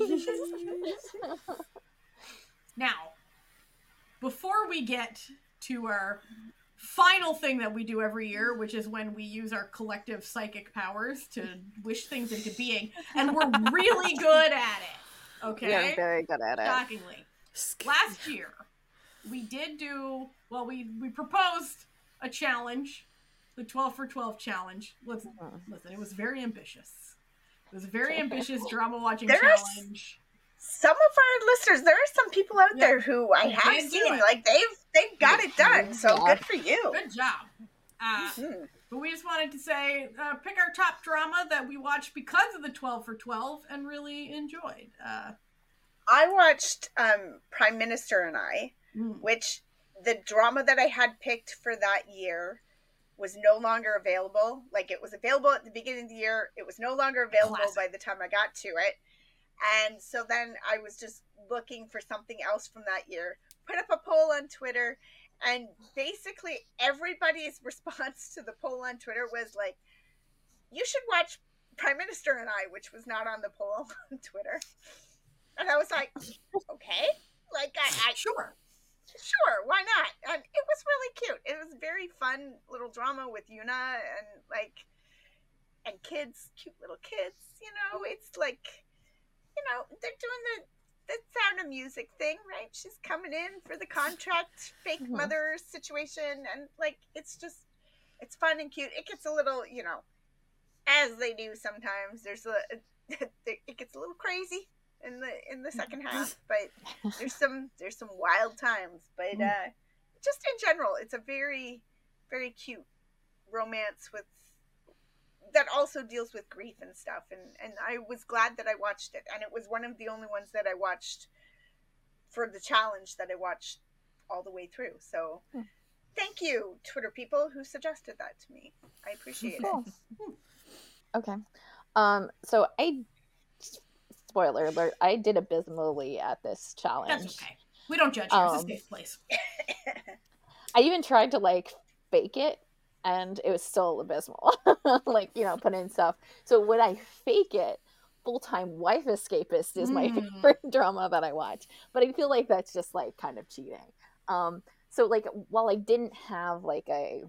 Now, before we get to our final thing that we do every year, which is when we use our collective psychic powers to wish things into being, and we're really good at it. Okay? very good at it. Shockingly. Last year, we did do well, we we proposed a challenge the 12 for 12 challenge. Listen, Mhm. listen, it was very ambitious. It was a very ambitious drama watching challenge. Some of our listeners, there are some people out Yeah. there who I have seen, like they've they've got it done. So good for you. Good job. Uh, Mhm. but we just wanted to say, uh, pick our top drama that we watched because of the 12 for 12 and really enjoyed. Uh, I watched um, Prime Minister and I, mm, which the drama that I had picked for that year was no longer available. Like it was available at the beginning of the year, it was no longer available Classic. by the time I got to it. And so then I was just looking for something else from that year. Put up a poll on Twitter, and basically everybody's response to the poll on Twitter was like, "You should watch Prime Minister and I," which was not on the poll on Twitter. And I was like, "Okay." Like I, I sure. Sure, why not? And it was really cute. It was very fun little drama with YoonA and like and kids, cute little kids. You know, it's like you know they're doing the the sound of music thing, right? She's coming in for the contract fake Mhm. mother situation, and like it's just it's fun and cute. It gets a little, you know, as they do sometimes. There's a it gets a little crazy in the in the second half, but there's some there's some wild times but uh just in general it's a very very cute romance with that also deals with grief and stuff and and i was glad that i watched it and it was one of the only ones that i watched for the challenge that i watched all the way through so Hmm. thank you twitter people who suggested that to me i appreciate it Okay. Um. So I. Spoiler alert! I did abysmally at this challenge. That's okay. We don't judge here. it's a Um, safe place. I even tried to like fake it, and it was still abysmal. like you know, put in stuff. So when I fake it, full time wife escapist is my Mm. favorite drama that I watch. But I feel like that's just like kind of cheating. Um. So like while I didn't have like a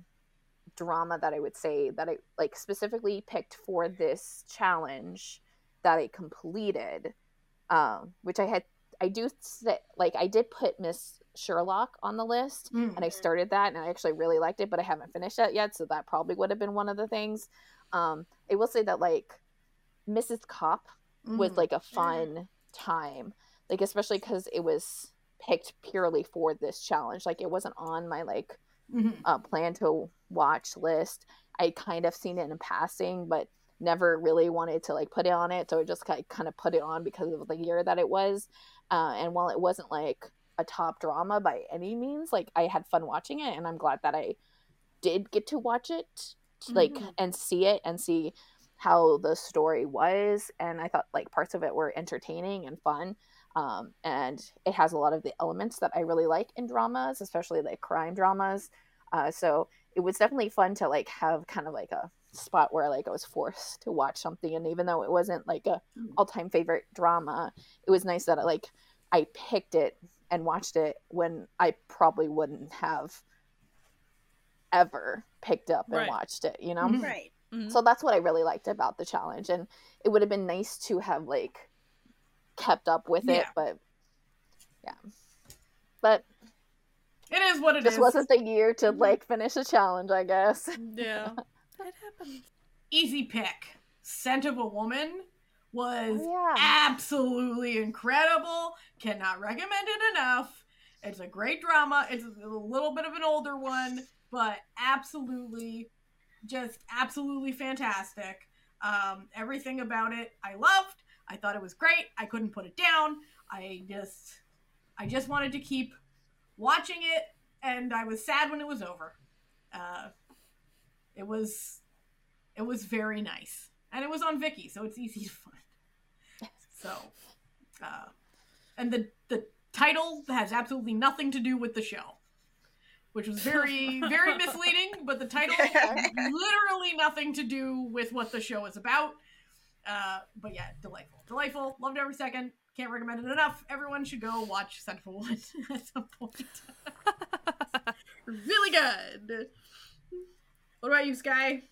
drama that I would say that I like specifically picked for this challenge that I completed, um, which I had I do say like I did put Miss Sherlock on the list Mm. and I started that and I actually really liked it, but I haven't finished that yet, so that probably would have been one of the things. Um, I will say that like Mrs. Cop was Mm. like a fun time, like especially because it was picked purely for this challenge. Like it wasn't on my like Mhm. uh, plan to watch list. I kind of seen it in passing, but never really wanted to like put it on it. So I just kind kind of put it on because of the year that it was. Uh, and while it wasn't like a top drama by any means, like I had fun watching it, and I'm glad that I did get to watch it, like Mhm. and see it and see how the story was. And I thought like parts of it were entertaining and fun. Um, and it has a lot of the elements that I really like in dramas, especially like crime dramas. Uh, so it was definitely fun to like have kind of like a spot where like I was forced to watch something, and even though it wasn't like a Mm. all time favorite drama, it was nice that I like I picked it and watched it when I probably wouldn't have ever picked up and Right. watched it, you know. Mhm. right Mhm. So that's what I really liked about the challenge, and it would have been nice to have like kept up with it, Yeah. but yeah, but It is what it this is. wasn't the year to Mhm. like finish a challenge, I guess. Yeah. It happens. Easy pick. Scent of a Woman was yeah. absolutely incredible. Cannot recommend it enough. It's a great drama. It's a little bit of an older one, but absolutely, just absolutely fantastic. Um, everything about it I loved. I thought it was great. I couldn't put it down. I just, I just wanted to keep watching it, and I was sad when it was over. Uh, it was, it was very nice, and it was on Viki, so it's easy to find. So, uh, and the the title has absolutely nothing to do with the show, which was very very misleading. But the title has literally nothing to do with what the show is about. Uh, but yeah, delightful, delightful. Loved every second. Can't recommend it enough. Everyone should go watch Scent of a Woman at some point. really good. What about you, Sky?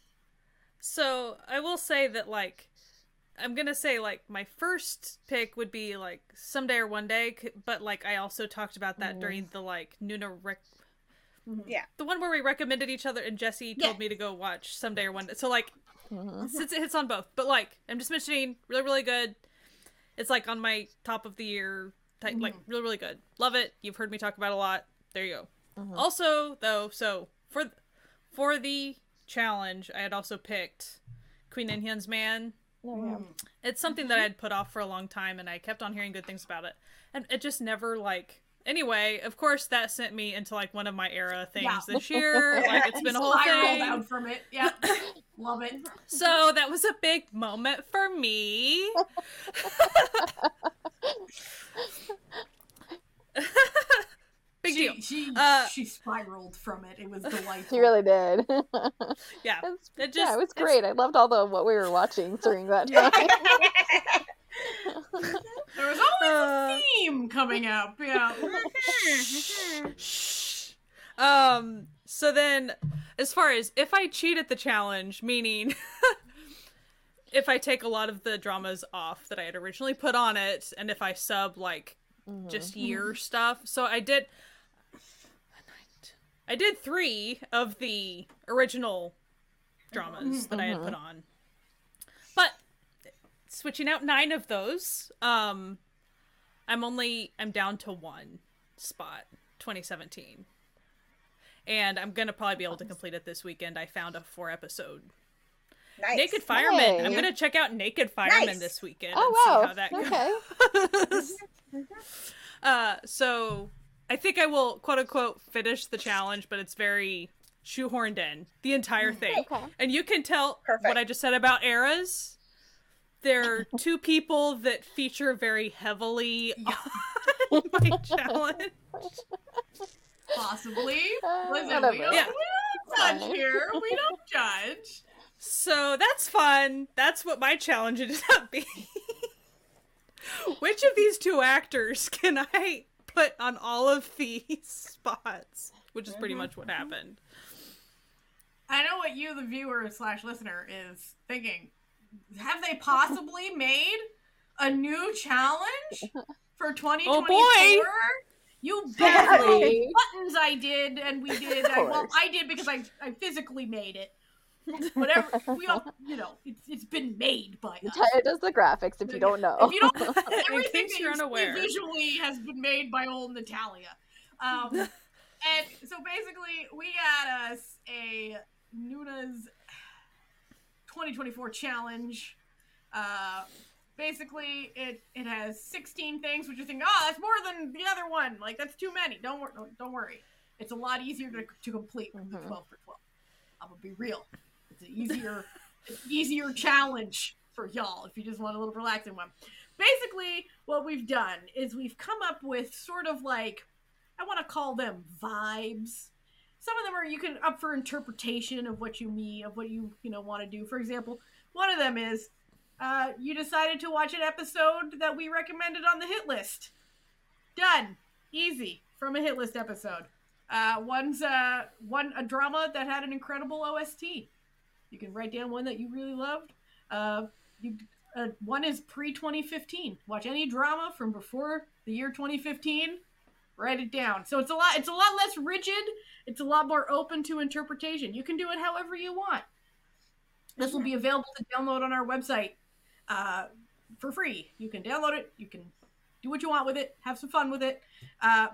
So I will say that like I'm gonna say like my first pick would be like someday or one day, but like I also talked about that Mm. during the like Noona Rick. Yeah. The one where we recommended each other and Jesse told me to go watch someday or one day. So like Mhm. since it hits on both. But like I'm just mentioning really really good. It's like on my top of the year type like really really good. Love it. You've heard me talk about it a lot. There you go. Mhm. Also though, so for for the challenge, I had also picked Queen Inhyun's Man. Oh, yeah. Mm-hmm. It's something that I had put off for a long time and I kept on hearing good things about it. And it just never like Anyway, of course that sent me into like one of my era things Yeah. this year. Like it's been a whole Spiraled thing. out from it. Yeah, love it. So that was a big moment for me. big she, deal. She Uh, she spiraled from it. It was delightful. She really did. Yeah. It's- It just yeah, it was great. I loved all the what we were watching during that time. There was always Uh, a theme coming up. Yeah. Shh. Um. So then, as far as if I cheat at the challenge, meaning if I take a lot of the dramas off that I had originally put on it, and if I sub like Mhm. just year stuff, so I did. I did three of the original dramas that I had put on, but switching out nine of those, um, I'm only I'm down to one spot, 2017, and I'm gonna probably be able to complete it this weekend. I found a four episode nice. Naked Fireman. I'm gonna check out Naked Fireman Nice. this weekend Oh and wow. see how that okay. goes. uh, so I think I will quote unquote finish the challenge, but it's very shoehorned in the entire thing. Okay. And you can tell Perfect. what I just said about eras. There are two people that feature very heavily on my challenge. Possibly. Uh, Listen, we don't, Yeah. judge here. We don't judge. So that's fun. That's what my challenge ended up being. Which of these two actors can I put on all of these spots? Which is pretty mm-hmm, much what mm-hmm. happened. I know what you, the viewer slash listener, is thinking. Have they possibly made a new challenge for 2024? Oh, boy. You bet buttons I did, and we did. I, well. I did because I, I physically made it. Whatever we all, you know, it's it's been made by us. Tyler does the graphics if you don't know. If you don't, In everything that you're you see unaware. visually has been made by old Natalia. Um, and so basically, we had us a Noonas 2024 challenge. Uh, basically, it it has 16 things, which you think, oh, that's more than the other one. Like that's too many. Don't worry. Don't worry. It's a lot easier to, to complete with the Mhm. 12 for 12. I'm gonna be real. An easier, easier challenge for y'all if you just want a little relaxing one. Basically, what we've done is we've come up with sort of like I want to call them vibes. Some of them are you can up for interpretation of what you mean, of what you you know want to do. For example, one of them is uh, you decided to watch an episode that we recommended on the hit list. Done, easy from a hit list episode. Uh, one's uh, one a drama that had an incredible OST. You can write down one that you really loved. Uh, you, uh, one is pre 2015. Watch any drama from before the year 2015. Write it down. So it's a lot. It's a lot less rigid. It's a lot more open to interpretation. You can do it however you want. This will be available to download on our website uh, for free. You can download it. You can do what you want with it. Have some fun with it. Uh,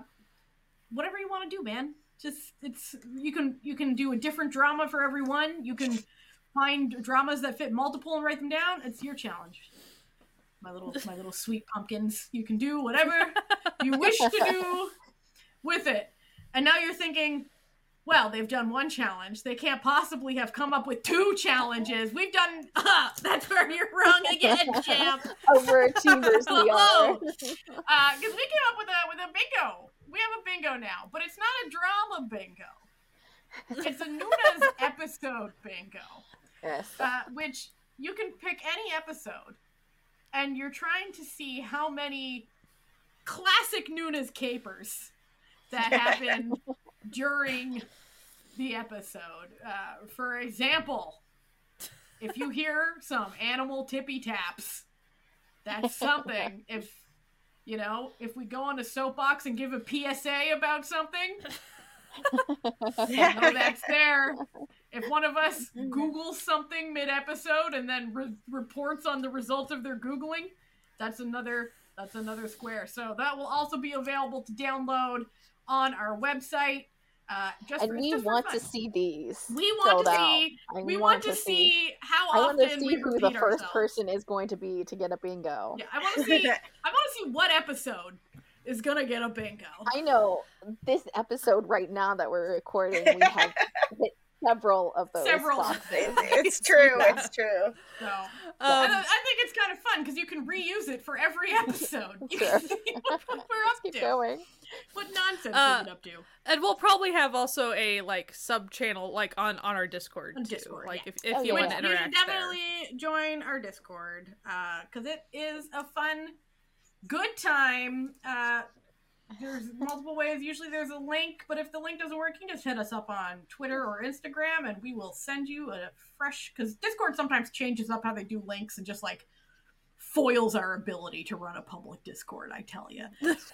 whatever you want to do, man. Just it's you can you can do a different drama for everyone. You can find dramas that fit multiple and write them down. It's your challenge. My little my little sweet pumpkins. You can do whatever you wish to do with it. And now you're thinking, well, they've done one challenge. They can't possibly have come up with two challenges. We've done. Ah, that's where you're wrong again, champ. Overachievers we are. Oh, because we came up with a with a bingo. We have a bingo now, but it's not a drama bingo. It's a Noonas episode bingo, Yes. uh, which you can pick any episode, and you're trying to see how many classic Noonas capers that happen during the episode. Uh, for example, if you hear some animal tippy taps, that's something. if you know, if we go on a soapbox and give a PSA about something, I know that's there. If one of us Googles something mid episode and then re- reports on the results of their Googling, that's another that's another square. So that will also be available to download on our website. Uh, just and for, we just want to see these. We want to see. I We want to see how I want to see we who the first ourselves. person is going to be to get a bingo. Yeah, I want to see. I want to see what episode is gonna get a bingo. I know this episode right now that we're recording, we have hit several of those. Several. boxes. it's true. Yeah. It's true. So Um, I, I think it's kind of fun because you can reuse it for every episode. You Sure. can see what we're up keep to. going. What nonsense Uh, we get up to. and we'll probably have also a like sub channel like on on our Discord On too. Discord, like yeah. if, if Oh, you yeah. want to you interact should there. definitely join our Discord because it is a fun, good time. Uh, there's multiple ways. Usually there's a link, but if the link doesn't work, you can just hit us up on Twitter or Instagram, and we will send you a fresh. Because Discord sometimes changes up how they do links and just like foils our ability to run a public Discord. I tell you.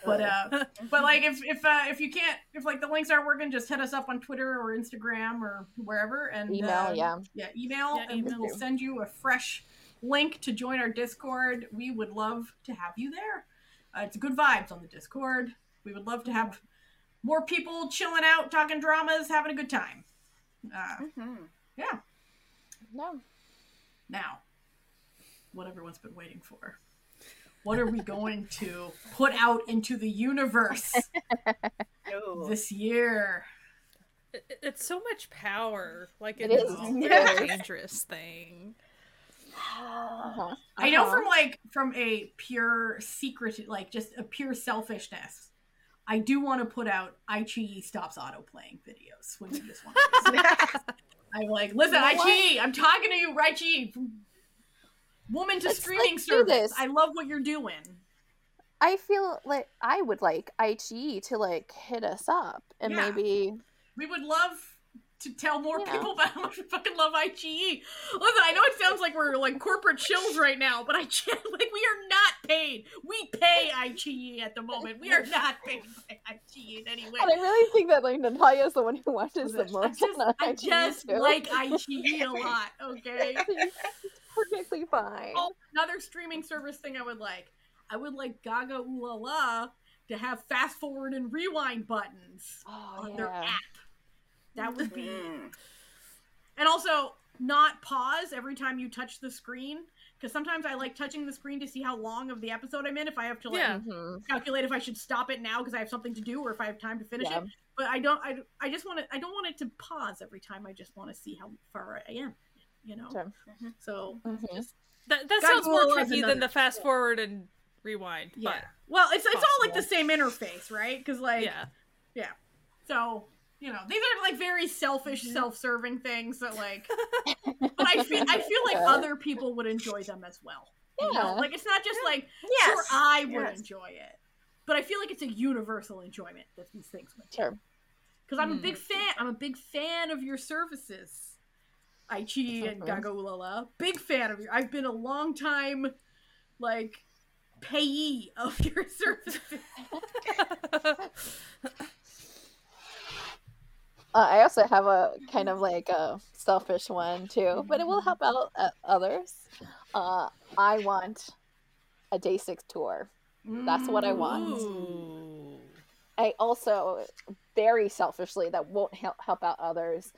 But uh, but like if if uh, if you can't if like the links aren't working, just hit us up on Twitter or Instagram or wherever and Email, uh, yeah. yeah, email, Yeah, and we'll send you a fresh link to join our Discord. We would love to have you there. Uh, it's good vibes on the Discord. We would love to have more people chilling out, talking dramas, having a good time. Uh, Mhm. No. now, what everyone's been waiting for. What are we going to put out into the universe No. this year? It- it- it's so much power. Like It it's a dangerous thing. Uh-huh. I know Uh-huh. from like from a pure secret, like just a pure selfishness. I do want to put out iQIYI stops auto playing videos when you just want. To I'm like, listen, You know? iQIYI, I'm talking to you, iQIYI, woman to Let's- streaming let's service. I love what you're doing. I feel like I would like iQIYI to like hit us up and Yeah. maybe We would love to tell more Yeah. people about how much we fucking love iQIYI. Listen, I know it sounds like we're like corporate chills right now, but I can't, like we are not paid. We pay iQIYI at the moment. We are not paid by iQIYI in any way. And I really think that like Natalia's the one who watches the I most just, on I just like iQIYI a lot, okay? it's perfectly fine. Oh, another streaming service thing I would like. I would like GagaOOLala to have fast forward and rewind buttons Oh, on their app. That would be Mhm. And also not pause every time you touch the screen. Because sometimes I like touching the screen to see how long of the episode I'm in. If I have to like Yeah. Mhm. calculate if I should stop it now because I have something to do, or if I have time to finish Yeah. it. But I don't. I, I just want to. I don't want it to pause every time. I just want to see how far I am. You know. Sure. So Mhm. just That that sounds more tricky another- than the fast forward and rewind. yeah. Well, it's it's all like the same interface, right? Because But like yeah. so. You know, these are like very selfish, self-serving things that like. but I feel I feel like Yeah. other people would enjoy them as well. You know? Yeah. Like it's not just like Yes. sure I would yes. enjoy it, but I feel like it's a universal enjoyment that these things would. Sure. Because I'm a Hmm. big fan. I'm a big fan of your services, iQIYI and Mhm. GagaOOLala. Big fan of your. I've been a long time, like, payee of your services. Uh, I also have a kind of like a selfish one too, but it will help out uh, others. Uh, I want a DAY6 tour. That's what I want. Ooh. I also very selfishly that won't help help out others.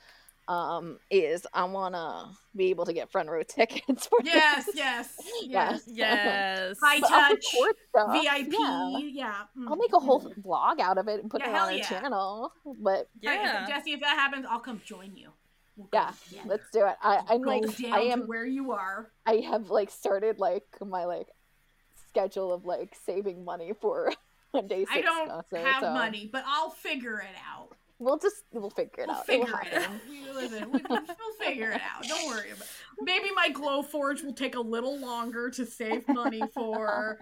Um, is I want to be able to get front row tickets. For Yes, this. yes, Yeah. yes. Yes. High But touch, stuff, VIP. yeah. Yeah. I'll make a whole vlog out of it and put Yeah, it on our yeah. channel. But Yeah. Jesse, if that happens, I'll come join you. We'll yeah, together. let's do it. I, I'm go like down I to am where you are. I have like started like my like schedule of like saving money for a DAY6 I don't concert, have so money, but I'll figure it out. We'll just we'll figure it We'll out. Figure it out. We- Listen, we, we'll figure it out. Don't worry about. It. Maybe my Glowforge will take a little longer to save money for.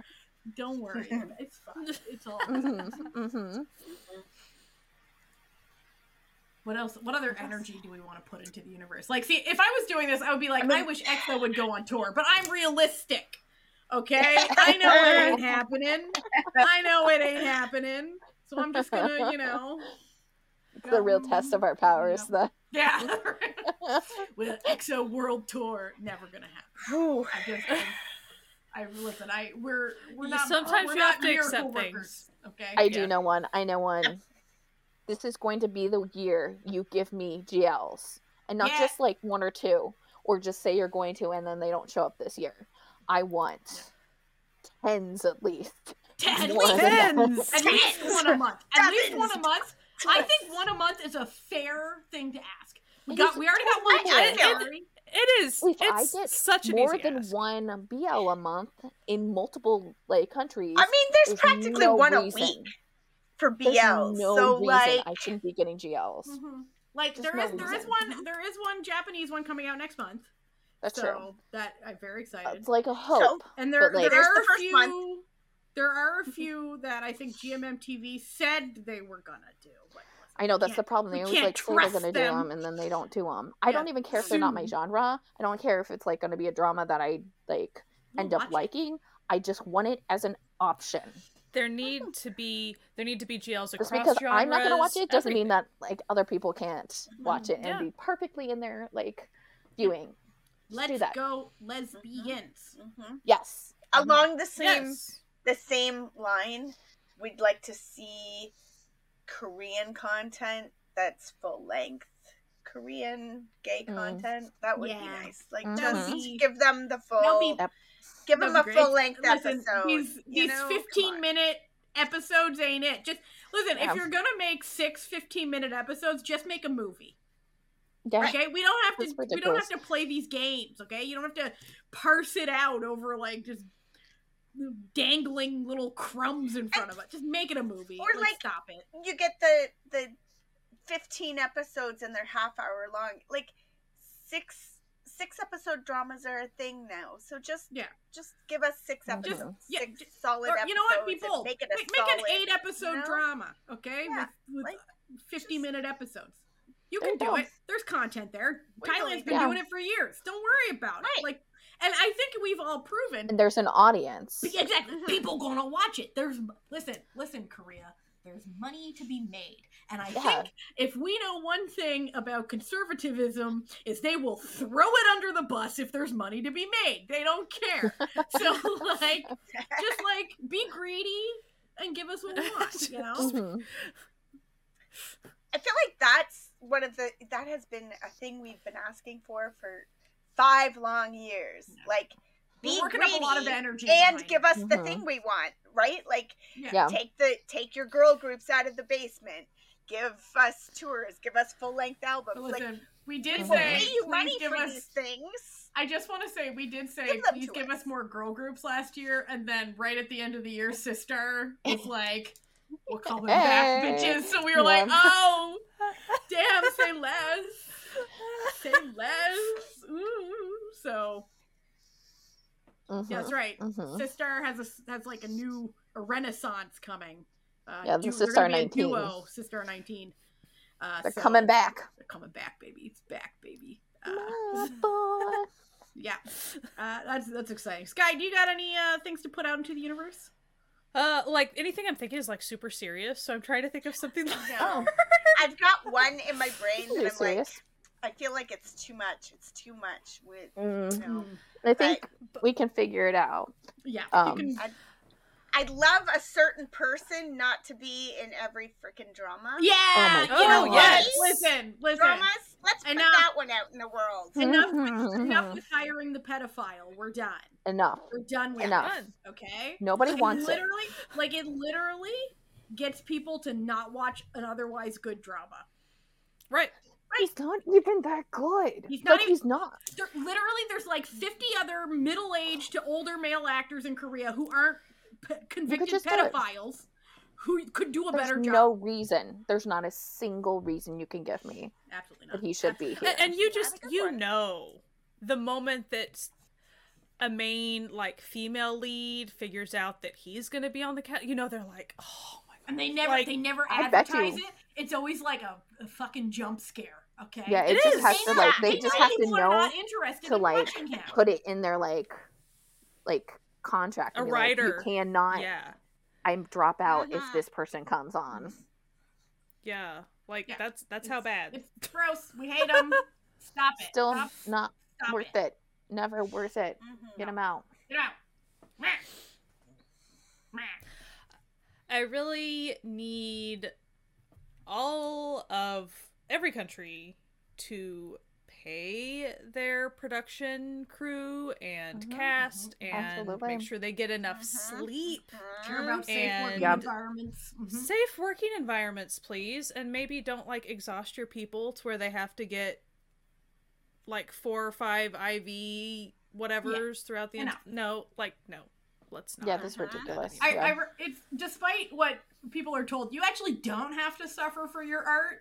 Don't worry, it's fine. It's all. hmm hmm What else? What other energy do we want to put into the universe? Like, see, if I was doing this, I would be like, I, wish EXO would go on tour, but I'm realistic. Okay, I know it ain't happening. I know it ain't happening. So I'm just gonna, you know, It's the real test of our powers. The Yeah. With EXO World Tour, never gonna happen. Whew. I just, I, I listen. I we're we're not. sometimes we're you not have to miracle accept workers, things. Okay. I do know one. I know one. This is going to be the year you give me GLs, and not Yeah. just like one or two, or just say you're going to, and then they don't show up this year. I want tens at least. Ten. More than Tens. At least one a month. At least one a month. I think one a month is a fair thing to ask. We got. We already got one. I- I boy. feel- Sorry. It is. I it's get such an more easy than ask. one BL a month in multiple like countries. I mean, there's there's practically no one reason. a week for There's BLs. no so like, I shouldn't be getting GLs. Mhm. Like Just there no is there is one there is one Japanese one coming out next month. That's so true. that I'm very excited. It's like a hope. And there, But, like- there There's are the a first few. month. There are a mm-hmm. few that I think GMMTV said they were gonna do. But I know that's the problem. They always like say they're trust gonna do them. them, and then they don't do them. I Yeah. don't even care if they're not my mm. genre. I don't care if it's like gonna be a drama that I like We'll end up watch it. liking. I just want it as an option. There need to be there need to be GLs across Just because genres. I'm not gonna watch it doesn't mean that like other people can't mm-hmm. watch it and Yeah. be perfectly in their like viewing. Let's do that. go lesbians. Mhm. Yes. Mm-hmm. along the same Yes. The same line, we'd like to see Korean content that's full length. Korean gay Mm. content. That would be nice. Like Mhm. just give them the full That'll be- give them a That'd full length Listen, episode. These these know? 15 minute episodes ain't it. Just listen, Yeah. if you're gonna make six 15 minute episodes, just make a movie. Yeah. Okay, we don't have to. We don't have to play these games. Okay, you don't have to parse it out over like just dangling little crumbs in front of it. Just make it a movie. Or, like, like- stop it. you get the the 15 episodes and they're half hour long like six six episode dramas are a thing now so just Yeah. just give us six episodes yeah, six just- solid Or episodes you know what? and People make it a make, make an eight episode you know? drama. Okay, Yeah, with, with like, 50 just- minute episodes. You can do go. it. There's content there. We Thailand's believe been it. doing it for years. Don't worry about Right. it. Like, and I think we've all proven And there's an audience. Be- Exactly. Mhm. People gonna watch it. There's listen, listen, Korea. There's money to be made, and I Yeah. think if we know one thing about conservatism is they will throw it under the bus if there's money to be made. They don't care. so like, just like be greedy and give us what we want. You know. Mhm. i feel like that's one of the that has been a thing we've been asking for for five long years like be We're working greedy up a lot of energy and give us the Mhm. thing we want right like Yeah. Yeah. take the take your girl groups out of the basement give us tours give us full length albums But like listen, we did say pay you please money give for us these things I just want to say we did say Give please give us. us more girl groups last year, and then right at the end of the year, SISTAR was like, "We'll call them back, bitches." So we were like, "Oh, damn, say less, say less." Ooh. So Mhm. yeah, that's right. Mhm. SISTAR has a has like a new a renaissance coming. Uh, Yeah, the du- SISTAR they're gonna be a 19. duo, SISTAR nineteen. Uh, They're so- coming back. They're coming back, baby. It's back, baby. Uh, yeah, uh, that's that's exciting. Sky, do you got any uh, things to put out into the universe? Uh, like anything I'm thinking is like super serious, so I'm trying to think of something. Like, Oh, i've got one in my brain really that i'm like serious. I feel like it's too much it's too much with Mm. you know I think we can figure it out. Yeah, Um, can. i'd love a certain person not to be in every freaking drama Yeah. Oh, you know God. Yes. Listen, listen. dramas let's put Enough. that one out in the world Enough with, Mhm. enough with hiring the pedophile. We're done. Enough. We're done with Enough. this. Okay. Nobody It wants it. literally, like it literally gets people to not watch an otherwise good drama. right. He's not even that good. He's not like even- he's not. There, literally, there's like 50 other middle-aged to older male actors in Korea who aren't p- convicted just do it. pedophiles who could do a There's better job. no reason. There's not a single reason you can give me Absolutely not. that he should be here. And, and you just that's a good you one. know the moment that a main like female lead figures out that he's gonna be on the cat, you know they're like, oh my god. And they never, Like, they never advertise it. It's always like a, a fucking jump scare. Okay. yeah, it, It just is. has to like they they just have to know to, like, put it in their like like contract. A and be like, writer. you cannot Yeah. I drop out if this person comes on. Yeah. Like Yeah, that's that's how bad. It's gross. We hate them. Stop it. Still Stop. not Stop worth it. it. Never worth it. Mhm. Get them out. Get out. Meh. Meh. I really need all of every country to pay their production crew and Mhm, cast and Absolutely. make sure they get enough Mhm. sleep. Care about safe working And- Yep. environments. Mhm. Safe working environments, please, and maybe don't like exhaust your people to where they have to get like four or five IV whatevers throughout the Enough. ent- no, like no, let's not. Yeah, this is ridiculous. I, yeah. I, it's despite what people are told, you actually don't have to suffer for your art.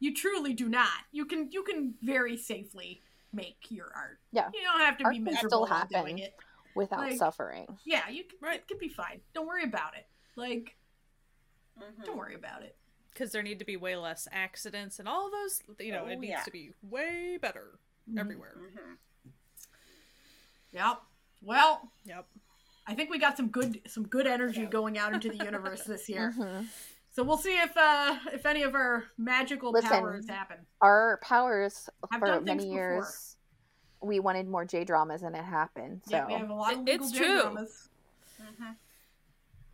You truly do not. You can you can very safely make your art. Yeah. You don't have to Art be miserable still while doing it. Without like- suffering. Yeah, you can, Right. it could be fine. Don't worry about it. Like, Mhm. don't worry about it. because there need to be way less accidents and all those. You know, Oh, it needs yeah. to be way better Mhm. everywhere. Mhm. Yep. Well, Yep. I think we got some good some good energy going out into the universe this year. Mhm. So we'll see if uh if any of our magical Listen. powers happen. Our powers Have for done things many before. years. We wanted more J dramas and it happened. So Yeah, we have a lot of It- legal it's J true. dramas. Mhm.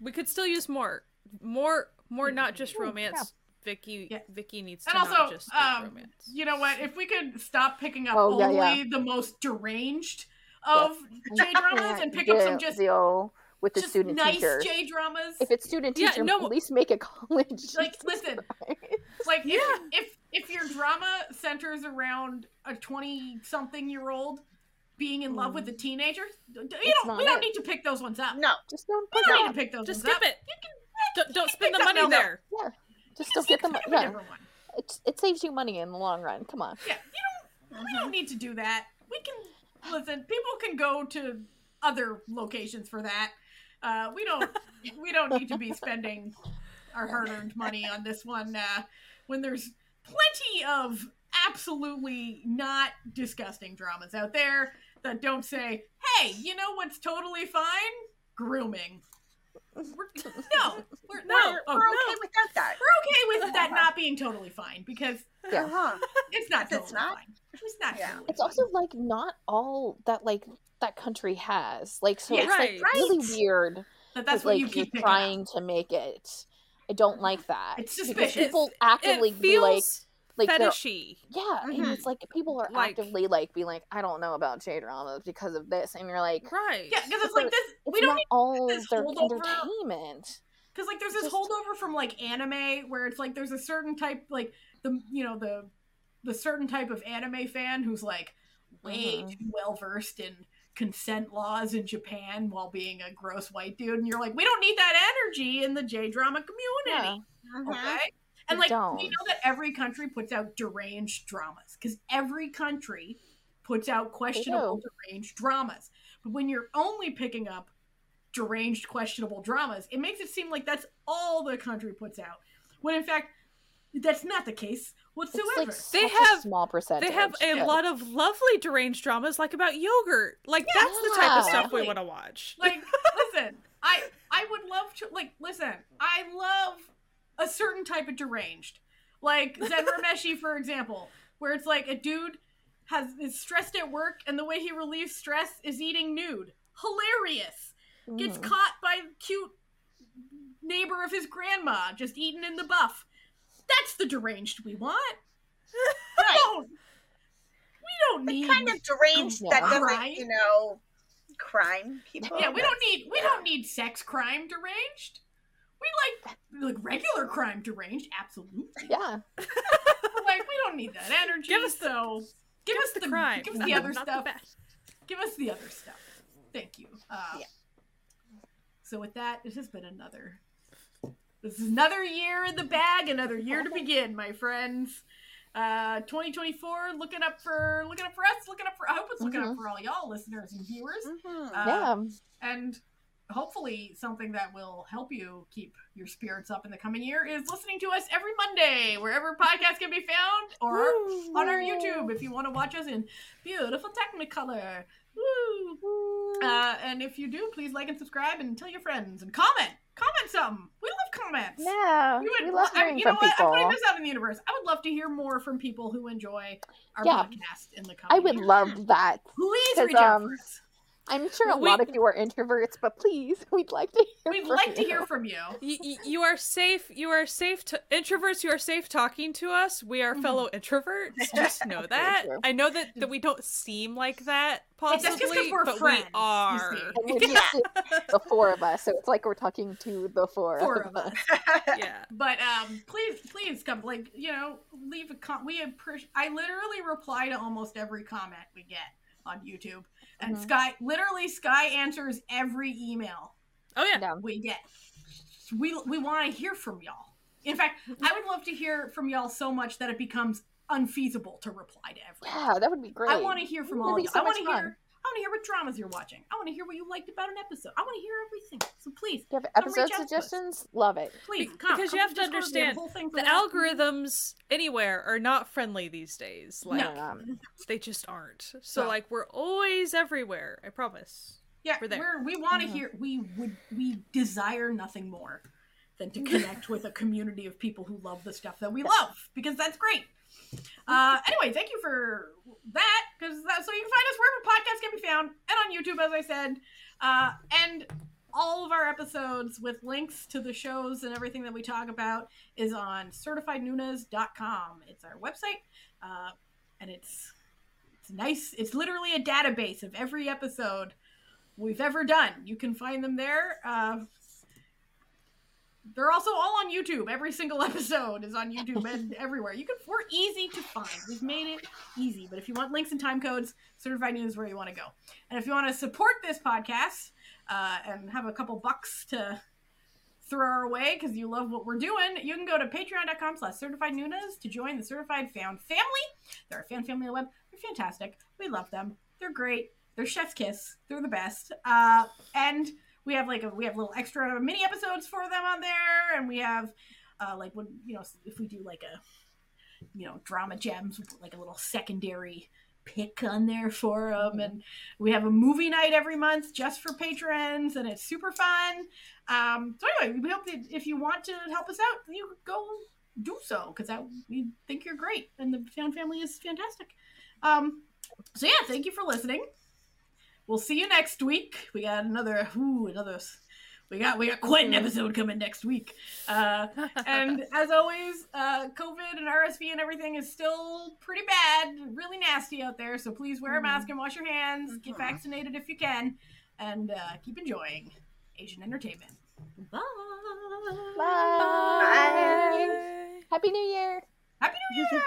We could still use more, more, more. Not just Ooh, romance. Vicky, Yeah. Vicky needs And to also, not just um, romance. You know what? If we could stop picking up Oh, yeah, only yeah. the most deranged of J dramas and pick up some just deal with the just student nice teacher. J dramas. If it's student Yeah, teacher, no- at least make it college. Like, listen, like if, if if your drama centers around a twenty something year old being in love with a mm. teenager, d- d- you It's don't we not don't need to pick those ones up. No. just don't We don't need to pick those Just skip up. it. You can Don't, don't pick spend the money there. Yeah, just don't get them. pick a Yeah, it, it saves you money in the long run. Come on. Yeah, you don't. We don't mm-hmm. need to do that. We can listen. People can go to other locations for that. Uh, we don't. we don't need to be spending our hard-earned money on this one uh, when there's plenty of absolutely not disgusting dramas out there that don't say, "Hey, you know what's totally fine? Grooming." We're, no, we're, No, no, We're, oh, we're no. okay without that. We're okay with that not being totally fine because Yeah. Uh-huh. it's not totally it's not- fine. It's not Yeah. totally It's fine. also like not all that like that country has. Like so Yeah, it's right. like really weird. that that's that, what like you you're keep trying up. to make it. I don't like that. It's because suspicious. people actively it be like feels like they're fetishy. yeah, and Mhm. it's like people are Like- actively like being like, I don't know about J dramas because of this, and you're like, Right. Yeah, because it's like this. it's We don't all this their holdover. entertainment. because like there's this just- holdover from like anime where it's like there's a certain type like the you know the the certain type of anime fan who's like way Mhm. too well versed in consent laws in Japan while being a gross white dude, and you're like, we don't need that energy in the J drama community. Mhm. Okay. And like don't. we know that every country puts out deranged dramas because every country puts out questionable deranged dramas. But when you're only picking up deranged questionable dramas, it makes it seem like that's all the country puts out. When in fact that's not the case It's whatsoever. like They have- a small percentage. They have a but- lot of lovely deranged dramas, like about yogurt. Like that's the type of Yeah. stuff we want to watch. like listen i i would love to like listen i love a certain type of deranged like Zenra Meshi for example where it's like a dude has is stressed at work and the way he relieves stress is eating nude hilarious gets Mhm. caught by cute neighbor of his grandma just eating in the buff that's the deranged we want we Right. don't we don't The need kind of deranged that doesn't, Crime. you know, crime people. Yeah, we don't need we yeah. don't need sex crime deranged. We like like regular crime deranged, absolutely. Yeah, like we don't need that energy. Give us the- so give, us the, crime. Give us not- the other stuff. bad. give us the other stuff. Thank you. Uh, Yeah. So with that, this has been another. This is another year in the bag, another year to begin, my friends. Uh, 2024, looking up for looking up for us, looking up for. I hope it's looking up Mhm. for all y'all listeners and viewers. Mhm. Uh, yeah. and hopefully something that will help you keep your spirits up in the coming year is listening to us every Monday, wherever podcasts can be found, or on our YouTube if you want to watch us in beautiful Technicolor. Woo! Uh, and if you do, please like and subscribe and tell your friends and comment. Comment something. We love comments. Yeah, We would, we love I- hearing you know from what? I'm putting this out in the universe. I would love to hear more from people who enjoy our Yeah. podcast in the coming I would year. love that. Please reach out um, for us. I'm sure Well, a lot of you are introverts, but please, we'd like to hear. We'd from like to you. hear from you. Y- y- you are safe. You are safe to introverts. You are safe talking to us. We are fellow introverts. Just know that. I know that, that we don't seem like that It's just 'cause possibly, we're but friends, we are. see. And we're just the four of us, so it's like we're talking to the four, Four of us. yeah. But um, please, please come. Like you know, leave a comment. We appreciate. I literally reply to almost every comment we get on YouTube, and Mhm. Sky literally Sky answers every email Oh yeah. Yeah. we get. We we want to hear from y'all. In fact, I would love to hear from y'all so much that it becomes unfeasible to reply to everyone. Yeah, that would be great. I want to hear from That'd all of you. so I want to much fun. hear. I want to hear what dramas you're watching. I want to hear what you liked about an episode. I want to hear everything. So please, you have episode out to us. suggestions, love it. please Be- come. because come you have to Discord. We understand, whole thing The algorithms anywhere are not friendly these days. Like Um, they just aren't. So No. like we're always everywhere. I promise. Yeah, We're there. we're, we want to hear. We would. We desire nothing more than to connect with a community of people who love the stuff that we love because that's great. Uh, anyway, thank you for that because so you can find us wherever podcasts can be found and on YouTube, as I said, uh, and all of our episodes with links to the shows and everything that we talk about is on certifiednoonas.com. It's our website, uh, and it's it's nice. It's literally a database of every episode we've ever done. You can find them there. They're also all on YouTube. Every single episode is on YouTube and everywhere. You can. We're easy to find. We've made it easy. But if you want links and time codes, Certified Noonas is where you want to go. And if you want to support this podcast uh, and have a couple bucks to throw our way because you love what we're doing, you can go to patreon.com slash Certified Noonas to join the certified found family. They're a fan family on the web. They're fantastic. We love them. They're great. They're chef's kiss. They're the best. Uh, and we have like a, we have little extra mini episodes for them on there, and we have uh, like when you know if we do like a you know drama gems, like a little secondary pick on there for them, and we have a movie night every month just for patrons, and it's super fun. Um, so anyway, we hope that if you want to help us out, you go do so because we think you're great, and the fan family is fantastic. Um, so yeah, thank you for listening we'll see you next week. We got another ooh, another we got we got quite an episode coming next week. Uh, and as always, uh, COVID and RSV and everything is still pretty bad, really nasty out there. So please wear a mm-hmm. mask and wash your hands. Get mm-hmm. vaccinated if you can, and uh, keep enjoying Asian entertainment. Bye. Bye. Bye. Bye. Happy New Year. Happy New Year.